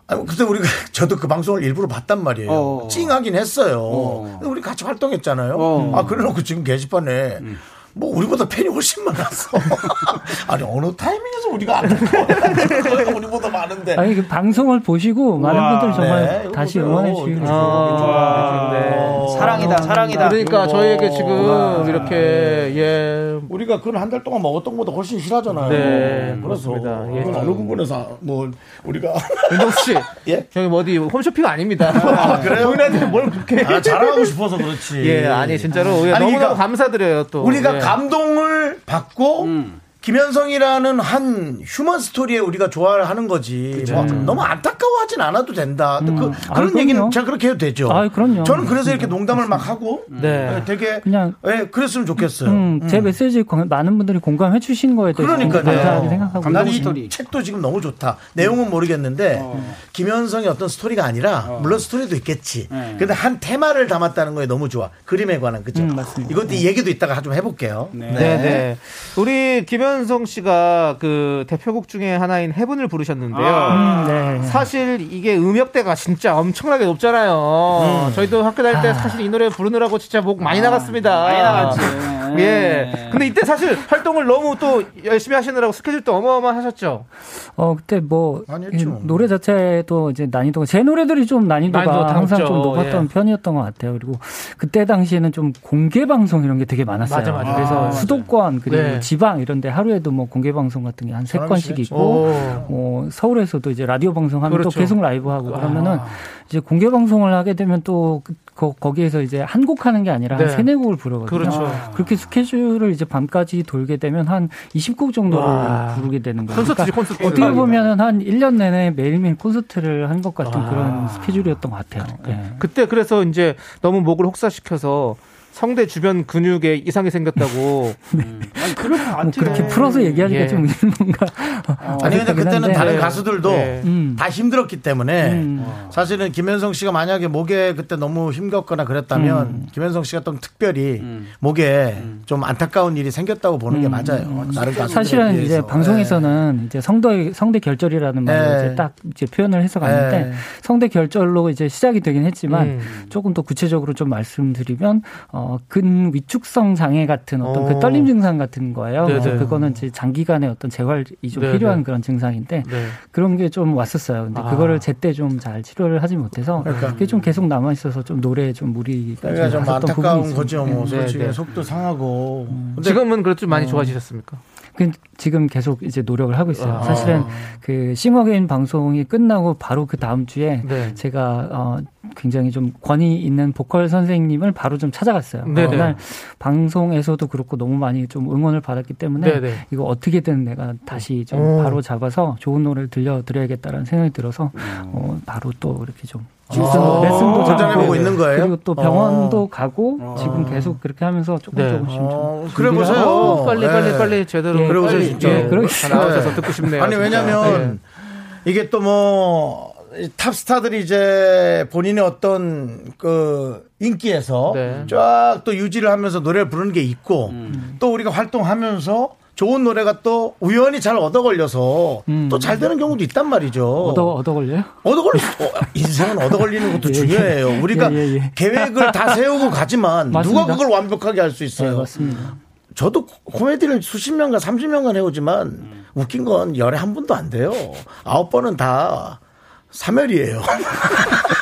아니, 그때 우리가 (laughs) 저도 그 방송을 일부러 봤단 말이에요. 어. 찡하긴 했어요. 어. 근데 우리 같이 활동했잖아요. 어. 아 그래놓고 지금 게시판에 뭐 우리보다 팬이 훨씬 많았어. (laughs) 아니 어느 타이밍에서 우리가 안타까워요? (laughs) 우리보다 많은데. 아니 그 방송을 보시고 많은 분들 정말 네, 다시. 응원해 주시고 이거 아, 네. 사랑이다, 사랑이다. 그러니까 저희에게 지금 이렇게 예 우리가 그건 한달 동안 먹었던 것보다 훨씬 실하잖아요. 네, 그래서. 예. 어느 부분에서 뭐 우리가 (laughs) 윤정수 씨, 예? 저기 뭐 어디 홈쇼핑 아닙니다. 아, 그래요? 본인한테 뭘 그렇게 아, 자랑하고 싶어서 그렇지. 예, 아니 진짜로 아니, 너무너무 그러니까 감사드려요 또. 우리가 예. 감동을 받고 김현성이라는 한 휴먼 스토리에 우리가 좋아를 하는 거지. 뭐 너무 안타까워하진 않아도 된다. 또 그, 음. 그런 아, 얘기는 그럼요. 제가 그렇게 해도 되죠. 아, 그럼요. 저는 그래서 이렇게 농담을 막 하고 네. 예, 되게 그냥 예, 그랬으면 좋겠어요. 음, 제 메시지 거- 많은 분들이 공감해 주신 거에 대해서 그러니까요. 감사하게 생각하고 난이 있습니다. 책도 지금 너무 좋다. 내용은 모르겠는데 김현성의 어떤 스토리가 아니라 물론 스토리도 있겠지. 근데 한 테마를 담았다는 거에 너무 좋아. 그림에 관한 그죠? 음, 맞습니다. 이것도 이 얘기도 이따가 좀 해볼게요. 네, 네. 우리 김현 성 씨가 그 대표곡 중에 하나인 해븐을 부르셨는데요. 음, 네. 사실 이게 음역대가 진짜 엄청나게 높잖아요. 저희도 학교 다닐 때 사실 이 노래 부르느라고 진짜 목 많이 나갔습니다. 많이 나갔지. 예. 근데 이때 사실 활동을 너무 또 열심히 하시느라고 스케줄도 어마어마하셨죠. 어 그때 뭐 했죠. 이 노래 자체도 이제 난이도가 제 노래들이 좀 난이도가 난이도 다 항상 높죠. 좀 높았던 예. 편이었던 것 같아요. 그리고 그때 당시에는 좀 공개 방송 이런 게 되게 많았어요. 맞아, 맞아. 그래서 아, 수도권 그리고 네. 지방 이런데 하루에도 뭐 공개 방송 같은 게 한 세 건씩. 있고 오. 뭐 서울에서도 이제 라디오 방송하면 그렇죠. 또 계속 라이브 하고 그러면은 이제 공개 방송을 하게 되면 또 그- 거, 거기에서 이제 한 곡 하는 게 아니라 네. 한 세네 곡을 부르거든요. 그렇죠. 그렇게 스케줄을 이제 밤까지 돌게 되면 한 20곡 정도를 와. 부르게 되는 거예요. 콘서트지, 콘서트. 어떻게 보면은 한 1년 내내 매일매일 콘서트를 한 것 같은 아. 그런 스케줄이었던 것 같아요. 예. 그때 그래서 이제 너무 목을 혹사시켜서 성대 주변 근육에 이상이 생겼다고. (laughs) 아니, 그럴 것 같아요. 뭐 그렇게 풀어서 얘기하기가 예. 좀 뭔가 아니 근데 그때는 한데. 다른 네. 가수들도 네. 음. 다 힘들었기 때문에 음. 사실은 김현성 씨가 만약에 목에 그때 너무 힘겹거나 그랬다면 음. 김현성 씨가 좀 특별히 목에 좀 안타까운 일이 생겼다고 보는 게 음. 맞아요. 다른 가수들 사실은 이제 방송에서는 이제 성대 성대 결절이라는 말을 네. 이제 딱 이제 표현을 해서 갔는데 네. 성대 결절로 이제 시작이 되긴 했지만 음. 조금 더 구체적으로 좀 말씀드리면 어, 근 위축성 장애 같은 어떤 오. 그 떨림 증상 같은 거예요. 네네. 그래서 그거는 이제 장기간의 어떤 재활이 좀 네네. 필요한 그런 증상인데 네. 그런 게 좀 왔었어요. 근데 아. 그거를 제때 좀 잘 치료를 하지 못해서 그러니까. 그게 좀 계속 남아 있어서 좀 노래에 좀 무리가 그러니까 좀 안타까운. 거죠. 뭐 네, 솔직히 네. 속도 상하고. 근데 지금은 그래도 좀 많이 좋아지셨습니까? 그 지금 계속 이제 노력을 하고 있어요. 아. 사실은 그 싱어게인 방송이 끝나고 바로 그 다음 주에 네. 제가 어 굉장히 좀 권위 있는 보컬 선생님을 바로 좀 찾아갔어요. 네네. 그날 방송에서도 그렇고 너무 많이 좀 응원을 받았기 때문에 네네. 이거 어떻게든 내가 다시 좀 오. 바로 잡아서 좋은 노래를 들려드려야겠다라는 생각이 들어서 어 바로 또 이렇게 좀 레슨, 아, 레슨도 도전해보고 잡고 있는 거예요? 그리고 또 병원도 가고 지금 계속 그렇게 하면서 조금 네. 조금씩 좀 어, 그래 보세요. 어, 빨리 빨리 네. 빨리 제대로 예, 그래 보세요, 진짜. 예, 나오셔서 듣고 싶네요. 아니. 왜냐면 이게 또 뭐 탑스타들이 이제 본인의 어떤 그 인기에서 네. 쫙또 유지를 하면서 노래를 부르는 게 있고 음. 또 우리가 활동하면서 좋은 노래가 또 우연히 잘 얻어 걸려서 음. 또잘 되는 경우도 있단 말이죠. 얻어 얻어 걸려요? 얻어 걸리 어, 인생은 얻어 걸리는 것도 (laughs) 예, 중요해요. 우리가 예, 예, 예. 계획을 다 세우고 가지만 (laughs) 누가 맞습니다. 그걸 완벽하게 할수 네, 있어요. 맞습니다. 저도 코미디를 수십 년간, 30년간 해오지만 웃긴 건 열에 한 번도 안 돼요. 아홉 번은 다 사멸이에요. (laughs)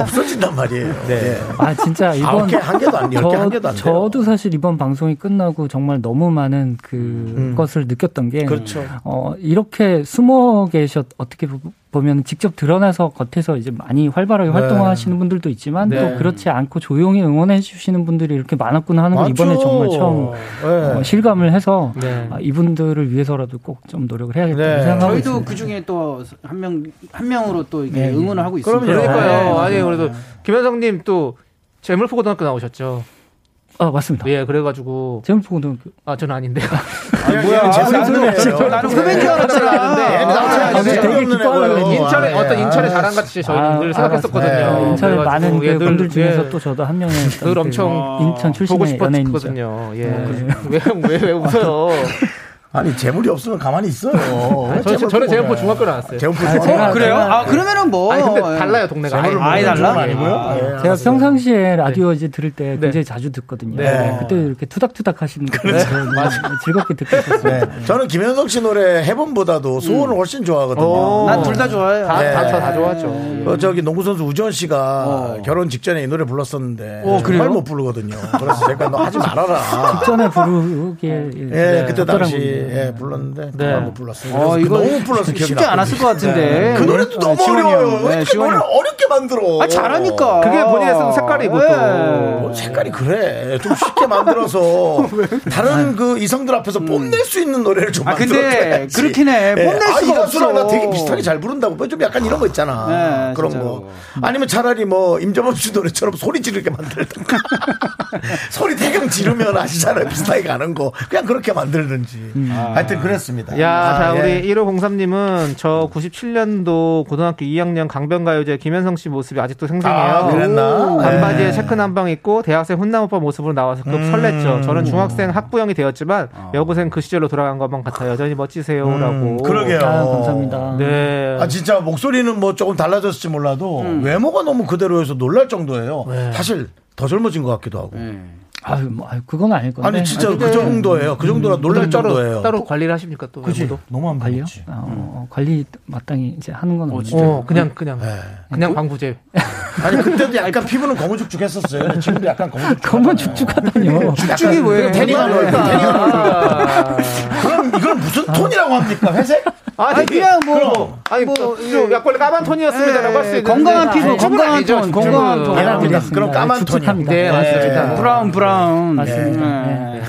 없어진단 말이에요. 네. 아 진짜 이번 개, 한 개도 안, 열개 한 개도 안. 저도 사실 이번 방송이 끝나고 정말 너무 많은 그 것을 느꼈던 게 음. 그렇죠. 어, 이렇게 숨어 계셨 어떻게 보- 보면 직접 드러나서 겉에서 이제 많이 활발하게 활동하시는 분들도 있지만 네. 또 그렇지 않고 조용히 응원해 주시는 분들이 이렇게 많았구나 하는 걸 맞죠. 이번에 정말 처음 네. 어, 실감을 해서 네. 아, 이분들을 위해서라도 꼭 좀 노력을 해야겠다 네. 생각하고 저희도 있습니다. 그 중에 또 한 명 한 명으로 또 이게 네. 응원을 하고 있습니다. 그럼요. 그러니까요. 네. 아니 그래도 김현성님 또 재물포 고등학교 나오셨죠. 아 맞습니다. 예, 그래가지고 제목포 고등학교 아 저는 아닌데요. 아니, 뭐야. 저 나는 후배인 줄 알았잖아. 아, 되게 기뻐하는 인천에 네. 어떤 인천의 자랑 같이 저희는 아, 늘 생각했었거든요. 알았어요. 인천에 많은 예, 그 늘, 분들 중에서 예, 또 저도 한 명의 늘 엄청 인천 보고 출신의 연예인이죠. 예. 왜, 왜, 왜 웃어요? 아니 재물이 없으면 가만히 있어요. 왜 저, 재물포 그래. 중학교 나왔어요. 재물포 아, 중학교 그래요? 아 그러면은 뭐 아니 근데 달라요 동네가. 아예 모르는 달라? 건 아니고요. 아. 예, 제가. 평상시에 라디오 이제 들을 때 굉장히 자주 듣거든요. 네. 그때 이렇게 투닥투닥 하시는 거 즐겁게 듣고 있었어요. 네. 저는 김현석 씨 노래 해본보다도 소원을 훨씬 좋아하거든요. 오. 난둘 다 좋아해요. 다, 네. 다, 다, 다 좋았죠. 어, 저기 농구 선수 우지원 씨가 결혼 직전에 이 노래 불렀었는데 어? 정말 못 부르거든요. 그래서 제가 너 하지 말아라. 직전에 부르기에 예, 그때 당시. 예, 불렀는데 네. 못 불렀어요. 어, 그래서 이거 너무 기억이 쉽지. 않았을 것 같은데. 그 노래도 너무. 어려워요. 왜 네, 형. 어렵게 만들어? 아, 잘하니까. 그게 본인의 또. 네. 뭐 색깔이 그래. 좀 쉽게 만들어서 (laughs) 다른 그 이성들 앞에서 뽐낼 수 있는 노래를 좀 아, 근데. 그렇긴 해. 뽐낼 아, 수가 이 가수랑 나 없어. 되게 비슷하게 잘 부른다고. 뭐좀 약간 이런 거 있잖아. 네, 그런 진짜로. 거. 아니면 차라리 뭐 임정범 씨 노래처럼 소리 지르게 만들든가. (laughs) (laughs) 소리 대강 지르면 아시잖아요. 비슷하게 가는 거. 그냥 그렇게 만들든지. 하여튼 그랬습니다. 야, 아, 자, 예. 우리 1503님은 저 97년도 고등학교 2학년 강변가요제 김현성 씨 모습이 아직도 생생해요. 아, 그랬나? 반바지에 네. 체크 남방 입고 대학생 훈남 오빠 모습으로 나와서 급 음. 설렜죠. 저는 중학생 학부형이 되었지만 여고생 그 시절로 돌아간 것만 같아 여전히 멋지세요라고. 음, 그러게요. 아, 감사합니다. 네. 아 진짜 목소리는 뭐 조금 달라졌을지 몰라도 음. 외모가 너무 그대로여서 놀랄 정도예요. 네. 사실 더 젊어진 것 같기도 하고. 아유, 뭐, 아유, 그건 아닐 건데. 아니 진짜 그 정도예요. 그 정도라 놀랄 따로 정도예요. 따로 관리를 하십니까 또 그치? 외모도? 너무 안 관리요? 관리지. 어, 어, 관리 마땅히 이제 하는 건 없는데. 어, 그냥 그냥 네. 그냥 광부제. (laughs) 아니 그때도 약간 피부는 거무죽죽 했었어요. 지금도 약간 거무죽죽. 검은 죽죽 하다뇨. 축축이 뭐예요? 태닝한 얼굴. (laughs) 그럼 이걸 무슨 톤이라고 합니까? 회색? 아니, 아니, 그냥 뭐, 그럼. 아니 뭐, 좀 약간 까만 톤이었습니다라고 할 수 있는데 건강한 피부, 아니, 건강한 아니죠, 톤. 건강한 톤. 알겠습니다. 그럼 까만 축축합니다. 네, 맞습니다. 네. 브라운, 브라운. 맞습니다. 네.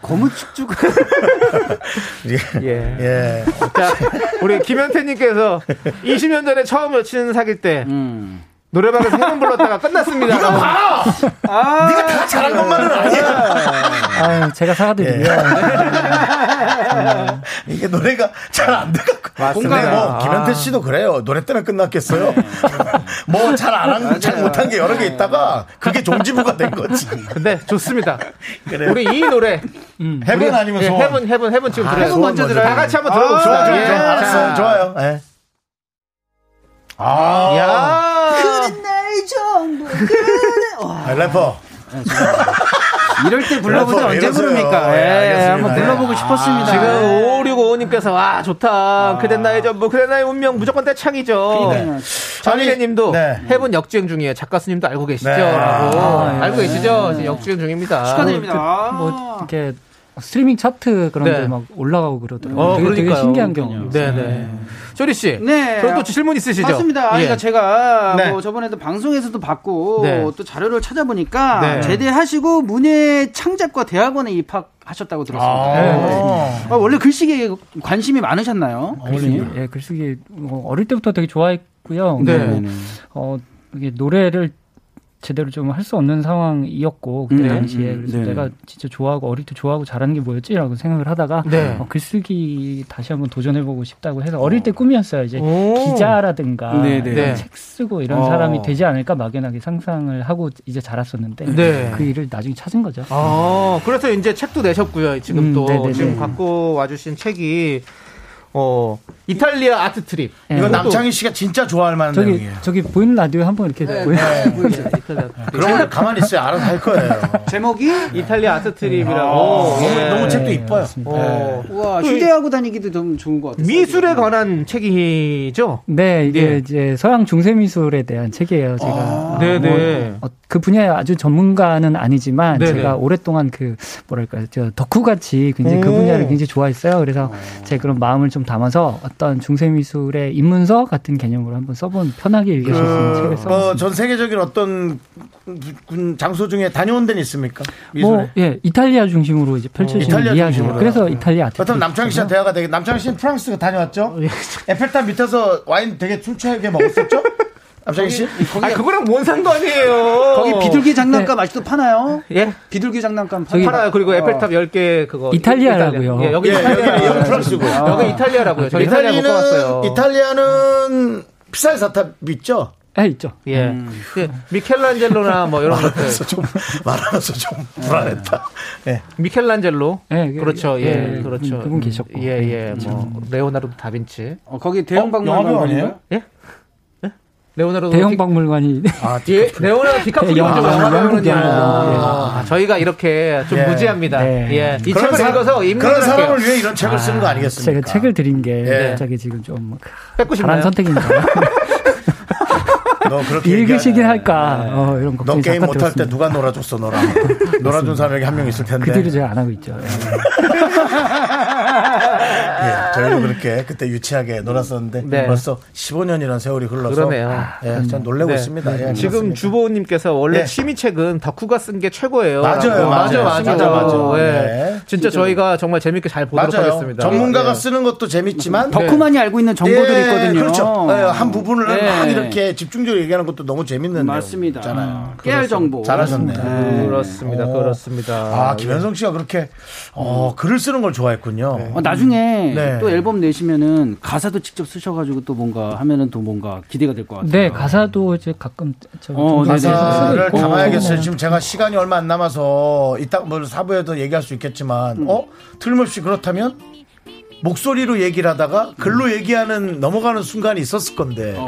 고무 축축. (laughs) 예. 예. 예. 자, 우리 김현태님께서 20년 전에 처음 여친 사귈 때 음. 노래방에서 해문 불렀다가 끝났습니다. 이거 봐! 아, 네가 다 잘한 것만은 아니야. 아유, 제가 사과드리고요. 이게 노래가 잘 안 돼갖고. 맞습니다. 뭐, 아. 김현태 씨도 그래요. 노래 때문에 끝났겠어요? (laughs) 뭐, 잘 안 한, 잘 못한 게 여러 개 있다가, 그게 종지부가 된 거지. 근데 좋습니다. 그래요. 우리 이 노래 해본 아니면 예, 소원? 해본 해본 해본 지금 들어요. 해본 먼저 들어요. 다 같이 한번 아, 들어봅시다. 좋아, 좋아, 예. 좋아. 알았어요. 자. 좋아요. 예. 아. 야. 아, 래퍼. 이럴 때 불러보지 래퍼, 언제. 부릅니까? 예, 예, 알겠습니다. 한번 불러보고 예. 싶었습니다. 지금 5655님께서 와 좋다. 그대 나의 전부 그대 나의 운명 무조건 떼창이죠. 그러니까요. 전희래님도 네. 해본 역주행 중이에요. 작가스님도 알고 계시죠? 네. 라고 아, 예. 알고 계시죠? 지금 역주행 중입니다. 축하드립니다. 뭐, 이렇게 스트리밍 차트 그런 네. 데막 올라가고 그러더라고요. 어, 되게, 되게. 신기한 경우. 네네. 쇼리 씨. 네. 저는 또 질문 있으시죠? 맞습니다. 예. 그러니까 제가 네. 뭐 저번에도 방송에서도 봤고 네. 또 자료를 찾아보니까 네. 제대하시고 문예 창작과 대학원에 입학 하셨다고 들었습니다. 아. 아, 원래 글쓰기에 관심이 많으셨나요? 글쓰기, 예, 글쓰기 어, 어릴 때부터 되게 좋아했고요. 네. 뭐, 어, 이게 노래를 제대로 좀 할 수 없는 상황이었고 그때 네. 당시에 그래서 네. 내가 진짜 좋아하고 어릴 때 좋아하고 잘하는 게 뭐였지라고 생각을 하다가 네. 어, 글쓰기 다시 한번 도전해보고 싶다고 해서 어릴 때 꿈이었어요. 이제 오. 기자라든가 네, 네. 네. 책 쓰고 이런 어. 사람이 되지 않을까 막연하게 상상을 하고 이제 자랐었는데 네. 그 일을 나중에 찾은 거죠. 아, 그래서 이제 책도 내셨고요. 지금 음, 또. 지금 갖고 와주신 책이 어 이탈리아 Art Trip. 예. 이건 남창희 씨가 진짜 좋아할 만한 저기 내용이에요. 저기 보이는 라디오 한번 이렇게 보여. (laughs) 그러면 가만히 있어요. 알아서 할 거예요. (laughs) 제목이 이탈리아 Art Trip이라고. 너무, 예. 너무 책도 이뻐요. 어, 우와 휴대하고 다니기도 좀 좋은 것 같아요. 미술에 관한 책이죠. 네, 이게 예. 이제 서양 중세 미술에 대한 책이에요. 제가 네네. 뭐, 어, 그 분야에 아주 전문가는 아니지만 네네. 제가 오랫동안 그 뭐랄까 저 덕후 같이 굉장히 그 오. 분야를 굉장히 좋아했어요. 그래서 제 그런 마음을 좀 담아서 어떤 중세 미술의 입문서 같은 개념으로 한번 써본 편하게 읽을 수 있는 책을 뭐, 써봤습니다. 전 세계적인 어떤 군- 장소 중에 다녀온 데는 있습니까? 미술에. 뭐, 예, 이탈리아 중심으로 이제 펼쳐지는 이탈리아 이야기예요. 중심으로요? 그래서 이탈리아 아트. 그렇다면 남창희 씨가 대화가 되게 남창희 씨는 프랑스 다녀왔죠? 에펠탑 밑에서 와인 되게 술 취하게 먹었었죠? (laughs) 남창희 씨? 아 그거랑 뭔 상관이에요? 거기 비둘기 장난감 아직도 파나요? 예 비둘기 장난감 저기- 파나요? 팔아요. 그리고 에펠탑 10개 그거 이탈리아라고요. 이탈리아. 예, 여기 예, 이탈리아. 여기, 여기 프랑스고. 여기 이탈리아라고요. 저 이탈리아 못 가봤어요. 이탈리아는 피사의 사탑 있죠? 아, 있죠. 예. 그 미켈란젤로나 뭐 이런 것들. 말하면서 좀 말하면서 좀 불안했다. 예. 미켈란젤로. 예, 그- 그렇죠. 예, 예, 그렇죠. 그분 계셨고. 예, 예. 뭐 레오나르도 다빈치. 어, 거기 대형 어? 박물관? 아니에요? 예? 예? 레오나르도 대형 디- 박물관이 아, (laughs) 예, 레오나르도 디카프리오 예, 영화, 영화 영국 배우는요. 영화. 아, 저희가 이렇게 좀 예. 무지합니다. 네. 예. 이 책을 사- 읽어서 그런 사람을 할게요. 위해 이런 책을 쓰는 거 아니겠습니까? 제가 책을 드린 게 예. 갑자기 지금 좀 뺏고 잘한 싶나요? 선택인가. 너 그렇게 읽으시긴 할까. 네. 어, 이런 너 걱정이 게임 못할 때. 누가 놀아줬어 너랑 (laughs) 놀아준 사람이 한명 있을 텐데 그 뒤로 제가 안 하고 있죠. 예. (laughs) 예, 저희도 그렇게 그때 유치하게 놀았었는데 네. 벌써 15년이라는 세월이 흘러서 그러네요. 아, 예, 참 놀래고 네. 있습니다. 예, 지금. 주보님께서 원래 예. 취미책은 덕후가 쓴 게 최고예요. 맞아요. 맞아요. 맞아, 맞아, 맞아. 예. 네. 진짜 저희가 정말 재밌게 잘 보도록 맞아요. 하겠습니다. 전문가가 예. 쓰는 것도 재밌지만 덕후만이 알고 있는 정보들이 예, 있거든요. 그렇죠. 예, 한 부분을 예. 막 이렇게 집중적으로 얘기하는 것도 너무 재밌는 맞습니다. 잖아요. 깨알 정보. 잘하셨네. 그렇습니다. 오. 그렇습니다. 아, 김현성 씨가 그렇게 어, 글을 쓰는 걸 좋아했군요. 어, 나중에 네. 또 앨범 내시면은 가사도 직접 쓰셔가지고 또 뭔가 하면은 또 뭔가 기대가 될 것 같아요. 네, 가사도 이제 가끔 저 어, 가사를. 담아야겠어요. 네. 지금 제가 시간이 얼마 안 남아서 이따 뭐 사부에도 얘기할 수 있겠지만, 어? 틀림없이 그렇다면 목소리로 얘기를 하다가 글로 얘기하는 넘어가는 순간이 있었을 건데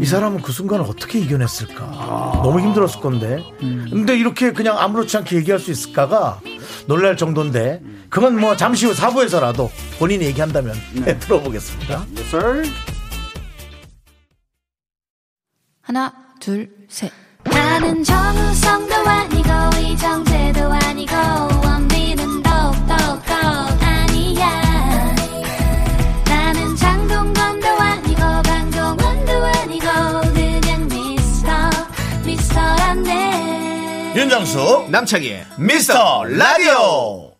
이 사람은 그 순간을 어떻게 이겨냈을까? 너무 힘들었을 건데. 근데 이렇게 그냥 아무렇지 않게 얘기할 수 있을까가 놀랄 정도인데 그건 뭐 잠시 후 사부에서라도 본인이 얘기한다면 들어보겠습니다. 하나, 둘, 셋. 나는 정우성도 아니고, 이정재도 아니고, 원빈은 윤정수 남창희의 미스터 라디오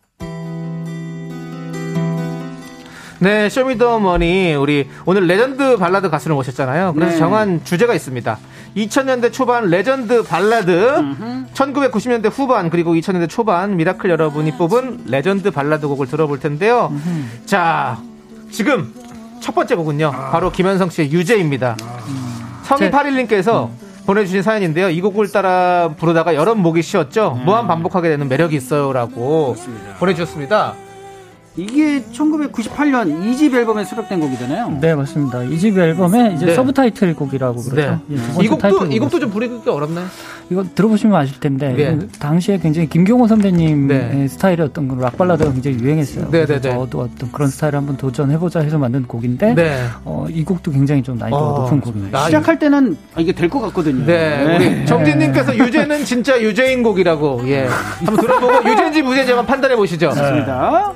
네, 쇼미더머니 우리 오늘 레전드 발라드 가수를 모셨잖아요. 그래서 네. 정한 주제가 있습니다. 2000년대 초반 레전드 발라드, 1990년대 후반 그리고 2000년대 초반 미라클 여러분이 뽑은 레전드 발라드 곡을 들어볼 텐데요. 자, 지금 첫 번째 곡은요. 바로 김현성 씨의 유죄입니다. 성희 제- 81님께서 보내주신 사연인데요. 이 곡을 따라 부르다가 여러 번 목이 쉬었죠. 무한 반복하게 되는 매력이 있어요라고 보내주셨습니다. 이게 1998년 2집 앨범에 수록된 곡이잖아요. 네, 맞습니다. 이집 앨범에 이제 네. 서브 타이틀 곡이라고 그러죠. 예, 두 번째 이 곡도. 이 곡도 좀 부르기 어렵나요? 이거 들어보시면 아실 텐데 네. 그 당시에 굉장히 김경호 선배님 네. 스타일의 어떤 락 발라드가 굉장히 유행했어요. 네, 그래서 네, 네. 저도 어떤 그런 스타일을 한번 도전해보자 해서 만든 곡인데 네. 어, 이 곡도 굉장히 좀 난이도가 어, 높은 곡입니다. 나 시작할 때는 아, 이게 될 것 같거든요. 네, 우리 정진님께서 유재는 진짜 유재인 곡이라고, 예. 한번 들어보고 유재인지 무재인지 한번 판단해 보시죠. 좋습니다.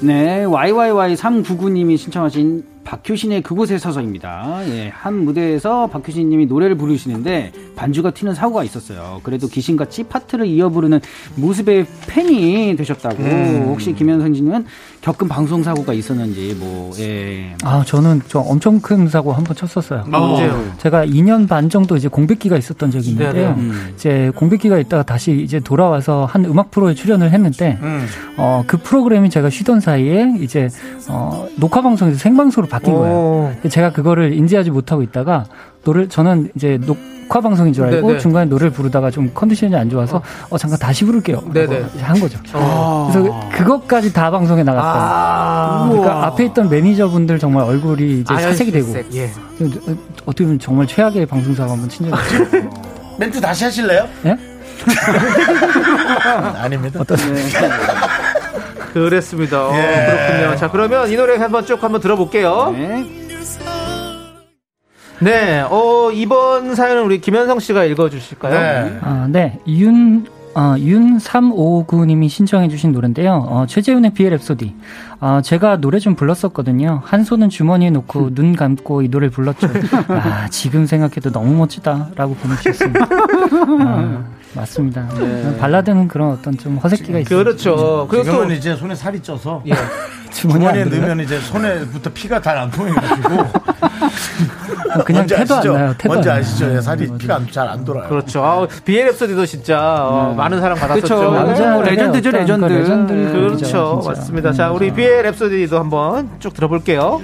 네, YYY399님이 신청하신 박효신의 그곳에 서서입니다. 예, 한 무대에서 박효신 님이 노래를 부르시는데 반주가 튀는 사고가 있었어요. 그래도 귀신같이 파트를 이어 부르는 모습의 팬이 되셨다고. 혹시 김현선님은 겪은 방송 사고가 있었는지 뭐 예. 아, 저는 좀 엄청 큰 사고 한 번 쳤었어요. 언제요? 제가 2년 반 정도 이제 공백기가 있었던 적이 있는데요. 네네. 이제 공백기가 있다가 다시 이제 돌아와서 한 음악 프로에 출연을 했는데, 어, 그 프로그램이 제가 쉬던 사이에 이제, 어, 녹화 방송에서 생방송으로 바뀐 오. 거예요. 제가 그거를 인지하지 못하고 있다가, 노래, 저는 이제 녹화 방송인 줄 알고 네네. 중간에 노래를 부르다가 좀 컨디션이 안 좋아서, 어, 잠깐 다시 부를게요. 네네. 하고 한 거죠. 어. 그래서 그것까지 다 방송에 나갔어요. 아, 그러니까 앞에 있던 매니저분들 정말 얼굴이 이제 사색이 되고 예. 어떻게 보면 정말 최악의 방송사가 한번 친절했어요. (laughs) 멘트 다시 하실래요? 예? (laughs) 아닙니다 (laughs) 그랬습니다. 어, 예. 그렇군요. 자, 그러면 이 노래 한번 쭉 한번 들어볼게요. 네. 네, 어, 이번 사연은 우리 김현성 씨가 읽어주실까요? 네. 아, 네. 윤, 어, 윤359님이 신청해주신 노래인데요. 어, 최재훈의 비엘 랩소디. 아, 제가 노래 좀 불렀었거든요. 한 손은 주머니에 놓고 눈 감고 이 노래를 불렀죠. (laughs) 아, 지금 생각해도 너무 멋지다. 라고 보내주셨습니다. (laughs) 아, 맞습니다. 발라드는 그런 어떤 좀 허세끼가 있어요. 그렇죠. 그리고 또, 지금은 이제 손에 살이 쪄서 예. (laughs) 주머니에? 넣으면 이제 손에부터 피가 잘 안 통해가지고 (laughs) 그냥 태도 안 아시죠? 나요. 태도 뭔지. 아시죠? 예, 살이 피가 잘 안 돌아요. 그렇죠. 아, 비의 랩소디도 진짜 어, 많은 사랑 받았었죠. 그쵸. 남자들의 레전드죠, 어떤 레전드. 그 레전드 그렇죠. 맞습니다. 자, 우리 비의 랩소디도 한번 쭉 들어볼게요.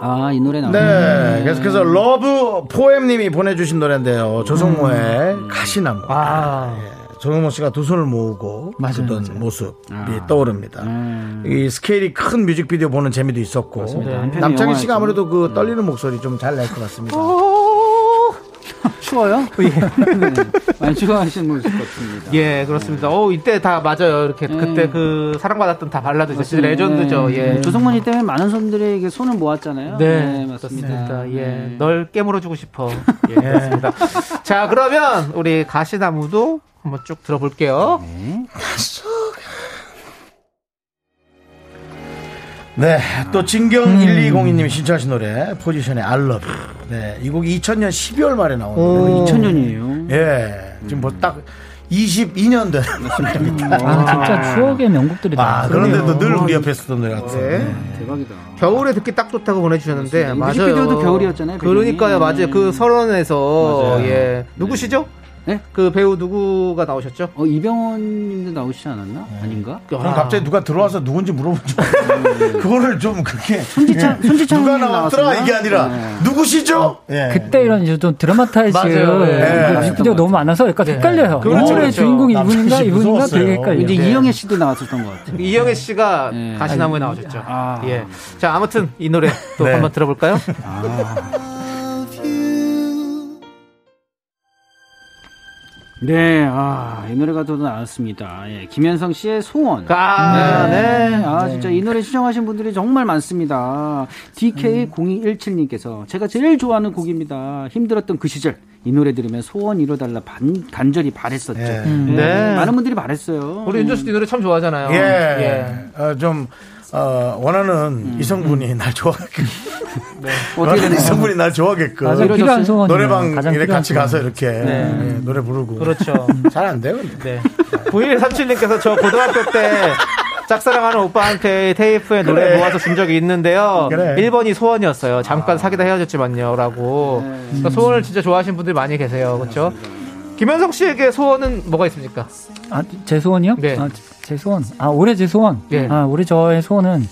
아, 이 노래 나오네. 네, 계속해서 러브 포엠님이 보내주신 노래인데요. 조성모의 가시나무. 아. 예, 조성모 씨가 두 손을 모으고 맞아요, 맞아요. 모습이 아. 떠오릅니다. 음. 이 스케일이 큰 뮤직비디오 보는 재미도 있었고 한편의 남창희 씨가. 아무래도 그 떨리는 목소리 좀 잘 낼 것 같습니다. 추워요? (laughs) 네. 많이 추워하시는 분일 것 같습니다. 예, 그렇습니다. 어, 이때 다 맞아요. 이렇게 그때 그 사랑받았던 다 발라드죠. 레전드죠. 예. 조성모님 때문에 많은 손들에게 손을 모았잖아요. 네, 맞습니다. 맞습니다. 예, 네. 널 깨물어주고 싶어. 예, 그렇습니다. (laughs) 자, 그러면 우리 가시나무도 한번 쭉 들어볼게요. 네, 또 진경 음. 1202님이 신청하신 노래 포지션의 I Love. You. 네, 이 곡이 2000년 12월 말에 나온 노래. 2000년이에요. 예, 지금 뭐 딱 22년 된 노래입니다. 아, 진짜 추억의 명곡들이 아, 다 그런데도 늘 우리 옆에 쓰던 노래 같은. 네. 대박이다. 겨울에 듣기 딱 좋다고 보내주셨는데 맞아요. 뮤직비디오도 겨울이었잖아요. 그러니까요, 맞아요. 그 설원에서 맞아요. 예 누구시죠? 네? 그 배우 누구가 나오셨죠? 어, 이병헌님도 나오시지 않았나? 아닌가? 그럼 갑자기 누가 들어와서 누군지 물어본 줄 알았어요. (laughs) 그거를 좀 그렇게. 손지창, 예. 손지창 누가 님 나왔더라 나왔었나? 이게 아니라 네. 누구시죠? 예. 그때 이런 이제 좀 드라마타이즈 맞아요. 예. 그 뮤직비디오 너무 많아서 약간 헷갈려요. 그렇죠, 오늘의 그렇죠. 주인공이 이분인가 이분인가. 되게 헷갈려요. 이제 네. 이영애 씨도 나왔었던 것 같아요. 이영애 씨가 예. 가시나무에 나오셨죠. 아. 예. 자, 아무튼 이 노래 또 네. 한번 들어볼까요? 네, 아, 이 노래가 또 나왔습니다. 예, 김현성 씨의 소원. 아, 네. 아, 진짜 이 노래 시청하신 분들이 정말 많습니다. DK0217님께서 제가 제일 좋아하는 곡입니다. 힘들었던 그 시절. 이 노래 들으면 소원 이뤄달라 반, 간절히 바랬었죠. 예. 예, 네. 많은 분들이 바랬어요. 우리 윤정 씨도 이 노래 참 좋아하잖아요. 예. 어, 좀, 어, 원하는 음. 이성분이 날 좋아하게끔. (laughs) 네. 어떻게 원하는? 이성분이 날 좋아하게끔. 필요한 소원 노래방 필요한 같이 소원. 가서 이렇게 예, 노래 부르고. 그렇죠. (laughs) 잘 안 돼요, 근데. 네. 9137님께서 저 고등학교 때 짝사랑하는 오빠한테 테이프에 노래 그래. 모아서 준 적이 있는데요. 그래. 1번이 소원이었어요. 잠깐 사귀다 헤어졌지만요. 라고. 그러니까 소원을 진짜 좋아하시는 분들이 많이 계세요. 그렇죠? 김현석 씨에게 소원은 뭐가 있습니까? 아, 제 소원이요? 네. 아, 제 소원. 아, 올해 제 소원. 예. 아, 올해 저의 소원은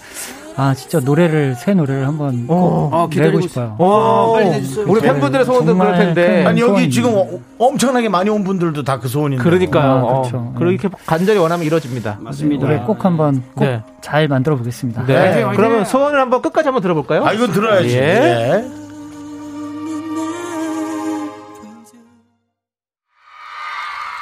아, 진짜 노래를 새 노래를 한번 꼭 아, 기다리고 내고 싶어요. 오, 빨리 내주세요. 우리 팬분들의 소원도 정말 그럴 텐데. 큰- 아니, 여기 소원입니다. 지금 어- 엄청나게 많이 온 분들도 다 그 소원인데. 그러니까요. 아, 어, 그렇죠. 그렇게 간절히 원하면 이루어집니다. 맞습니다. 노래 꼭 한번 꼭 네. 잘 만들어 보겠습니다. 네. 화이팅! 그러면 소원을 한번 끝까지 한번 들어볼까요? 아, 이건 들어야지. 예. 예.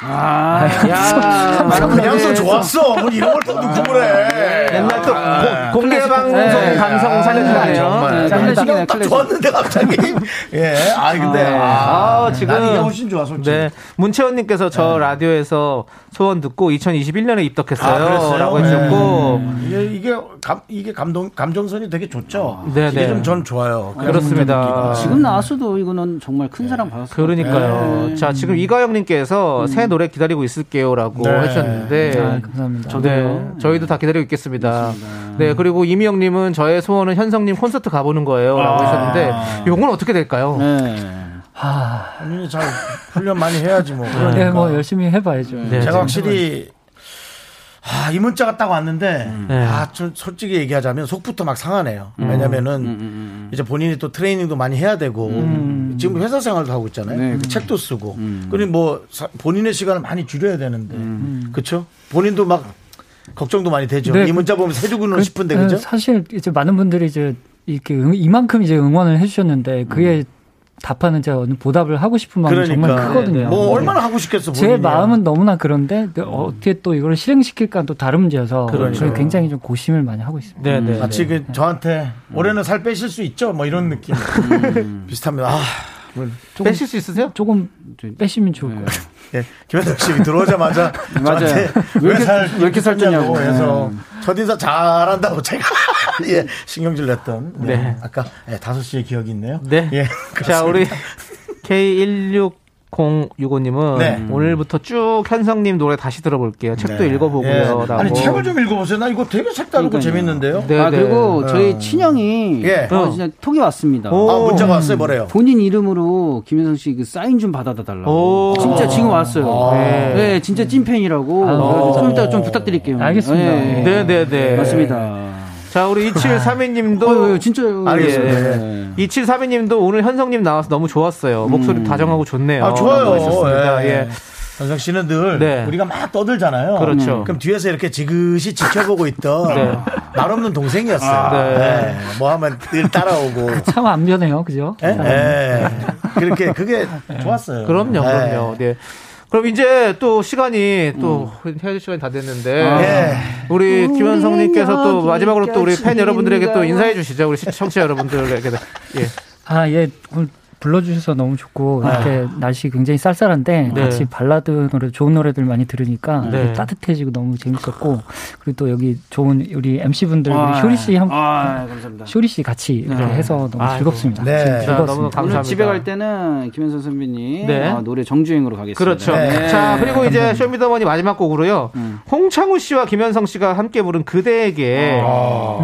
아, 야, 아, 그냥 써 네. 좋았어. 뭐 이런 걸또 누구래. 옛날 또 아, 고- 공개 방송 네. 감성 아, 살려주네요. 정말. 네, 그냥 딱. 좋았는데 갑자기. (laughs) 예. 아, 근데. 아, 아, 지금 난 이게 훨씬 좋아, 솔직히. 네. 문채원님께서 저 라디오에서 소원 듣고 2021년에 입덕했어요. 아? 라고 해주셨고. 이게, 이게 감, 이게 감동, 감정선이 되게 좋죠. 네, 이게 네. 좀전 좋아요. 그렇습니다. 느끼고. 지금 나왔어도 이거는 정말 큰 사랑 받았어요. 그러니까요. 네. 자, 지금 이가영님께서 새 노래 기다리고 있을게요라고 네. 아, 감사합니다. 네, 저희도 다 기다리고 있겠습니다. 네, 그리고 이미영 님은 저의 소원은 현성님 콘서트 가보는 거예요 라고 아. 하셨는데, 요건 어떻게 될까요? 네. 아, 본인이 잘 훈련 많이 해야지 뭐. 네, 그러니까. 뭐 열심히 해봐야죠. 네, 제가 확실히 아, 이 문자가 딱 왔는데 네. 아, 좀 솔직히 얘기하자면 속부터 막 상하네요. 왜냐면은 이제 본인이 또 트레이닝도 많이 해야 되고 지금 회사 생활도 하고 있잖아요. 네, 책도 쓰고 그리고 뭐 사- 본인의 시간을 많이 줄여야 되는데 그렇죠? 본인도 막 걱정도 많이 되죠. 네, 이 문자 보면 해주고는 그, 싶은데 어, 그죠? 사실 이제 많은 분들이 이제 이렇게 응- 이만큼 이제 응원을 해주셨는데 그게 답하는 제가 어느 보답을 하고 싶은 마음이 정말 그러니까 크거든요. 뭐 네. 얼마나 하고 싶겠어. 제 본인이. 마음은 너무나 그런데 그 어떻게 또 이걸 실행시킬까 또 다른 문제여서. 저는 굉장히 좀 고심을 많이 하고 있습니다. 네, 네. 마치 그 저한테 올해는 살 빼실 수 있죠? 뭐 이런 느낌 (laughs) 비슷합니다. 아, 뭐 빼실 수 있으세요? 조금 빼시면 좋을 것 같아요. 예, 김현석 씨 들어오자마자 (laughs) 맞아요. 왜 이렇게- 살, 왜 이렇게 살쪘냐고. 해서 첫인사 잘한다고 제가 (laughs) 예, 신경질 냈던 네. 네. 아까 예, 5시에 기억이 있네요. 네. 예, 자, 그렇습니다. 우리 K16065님은 네. 오늘부터 쭉 현성님 노래 다시 들어볼게요. 책도 네. 읽어보고요. 예. 라고. 아니 책을 좀 읽어보세요. 나 이거 되게 색다르고. 재밌는데요. 네, 아, 네. 그리고 어. 저희 친형이 예. 어, 진짜 톡이 왔습니다. 오. 아 문자가 왔어요. 뭐래요? 본인 이름으로 김현성 씨 그 사인 좀 받아다 달라고. 오. 진짜 지금 왔어요. 아. 네. 진짜 찐팬이라고. 아. 좀 이따 좀 부탁드릴게요. 알겠습니다. 네. 네, 네, 네. 맞습니다. 자, 우리 2732님도 어, 진짜요. 알겠습니다. 예. 2732님도 오늘 현성님 나와서 너무 좋았어요. 목소리 다정하고 좋네요. 아, 좋아요. 예. 예. 현석 씨는 늘 네. 우리가 막 떠들잖아요. 그렇죠. 그럼 뒤에서 이렇게 지그시 지켜보고 있던 네. 말 없는 동생이었어요. 네. 네. 뭐 하면 늘 따라오고. 참 안 변해요, 그죠? 예? 예. 그렇게 그게 좋았어요. 그럼요, 예. 그럼요. 네. 그럼 이제 또 시간이 또 헤어질 시간이 다 됐는데 예. 우리 김현성님께서 또 마지막으로 또 우리 팬 여러분들에게 또 인사해 주시죠. 우리 시청자 여러분들에게. 예. 아, 예. 오늘 불러주셔서 너무 좋고 이렇게 날씨 굉장히 쌀쌀한데 네. 같이 발라드 노래 좋은 노래들 많이 들으니까 네. 따뜻해지고 너무 재밌었고 그리고 또 여기 좋은 우리 MC 분들 우리 아, 효리 씨 한, 아, 감사합니다. 쇼리 씨 같이 이렇게 네. 해서 너무 아이고. 즐겁습니다. 네. 즐거웠습니다. 너무 감사합니다. 오늘 집에 갈 때는 김현선 선배님 네. 어, 노래 정주행으로 가겠습니다. 그렇죠. 네. 자, 그리고 이제 쇼미더머니 마지막 곡으로요. 홍창우 씨와 김현성 씨가 함께 부른 그대에게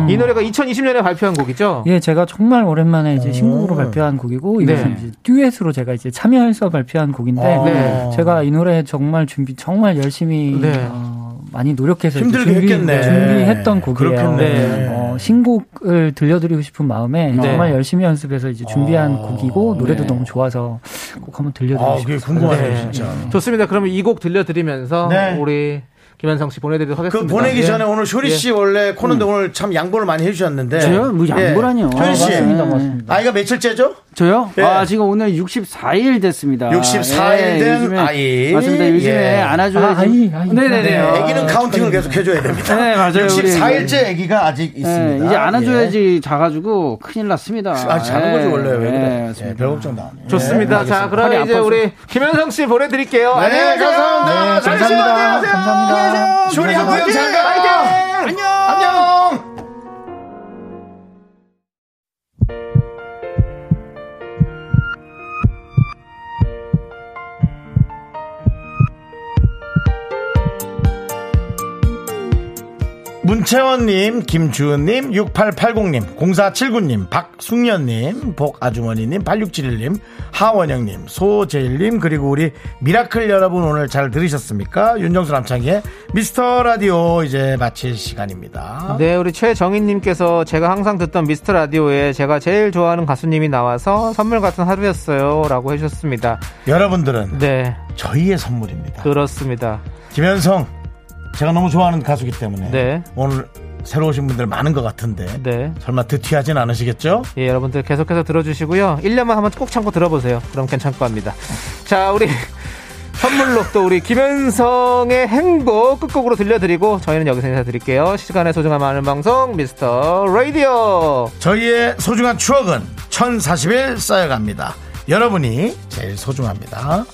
이 노래가 2020년에 발표한 곡이죠. 예, 제가 정말 오랜만에 이제 신곡으로 발표한 곡이고 이것은 네. 이제 듀엣으로 제가 이제 참여해서 발표한 곡인데 네. 제가 이 노래 정말 준비 정말 열심히 네. 어, 많이 노력해서 힘들게 준비, 했겠네. 준비했던 곡이에요. 그렇겠네. 어, 신곡을 들려드리고 싶은 마음에 네. 정말 열심히 연습해서 이제 준비한 어. 곡이고 노래도 네. 너무 좋아서 꼭 한번 들려드리고 아, 싶어요. 궁금하네요, 네. 진짜. 좋습니다. 그러면 이 곡 들려드리면서 네. 우리 김현성 씨 보내드리도록 그 하겠습니다. 보내기 예. 전에 오늘 쇼리 씨 원래 코너인데 오늘 참 양보를 많이 해주셨는데. 저요? 뭐 양보라니요. 예. 쇼리 씨. 맞습니다, 맞습니다. 아이가 며칠째죠? 저요? 예. 아, 지금 오늘 64일 됐습니다. 64일 된 요즘에- 아이. 맞습니다. 요즘에 예. 안아줘야지. 아, 아이, 아이. 네네네. 네, 어, 아기는 counting을 계속 해줘야 됩니다. 네, 맞아요. 64일째 아기가 아직 예, 있습니다. 이제 안아줘야지 자가지고 큰일 났습니다. 예. 아, 작은 거지, 원래. 왜 그래? 네, 예. 별 걱정 해. 좋습니다. 자, 그러면 팔이 이제. 우리 김현성 씨 보내드릴게요. 네, 안녕히 계세요. 감사합니다. 네, 감사합니다. 감사합니다. 쇼리 한국형 잘 가. 안녕. 안녕. 문채원님, 김주은님, 6880님, 0479님, 박숙년님, 복아주머니님, 8671님, 하원영님, 소재일님, 그리고 우리 미라클 여러분 오늘 잘 들으셨습니까? 윤정수 남창희의 미스터 라디오 이제 마칠 시간입니다. 네, 우리 최정희님께서 제가 항상 듣던 미스터 라디오에 제가 제일 좋아하는 가수님이 나와서 선물 같은 하루였어요. 라고 해주셨습니다. 여러분들은 네, 저희의 선물입니다. 그렇습니다. 김현성, 제가 너무 좋아하는 가수기 때문에 네. 오늘 새로 오신 분들 많은 것 같은데 네. 설마 드티하진 않으시겠죠? 예, 여러분들 계속해서 들어주시고요. 1년만 한번 꼭 참고 들어보세요. 그럼 괜찮을 겁니다. 자, 우리 (laughs) 선물로 또 우리 김현성의 행복 끝곡으로 들려드리고 저희는 여기서 인사드릴게요. 시간의 소중함 아는 방송 미스터 라디오. 저희의 소중한 추억은 1040일 쌓여갑니다. 여러분이 제일 소중합니다.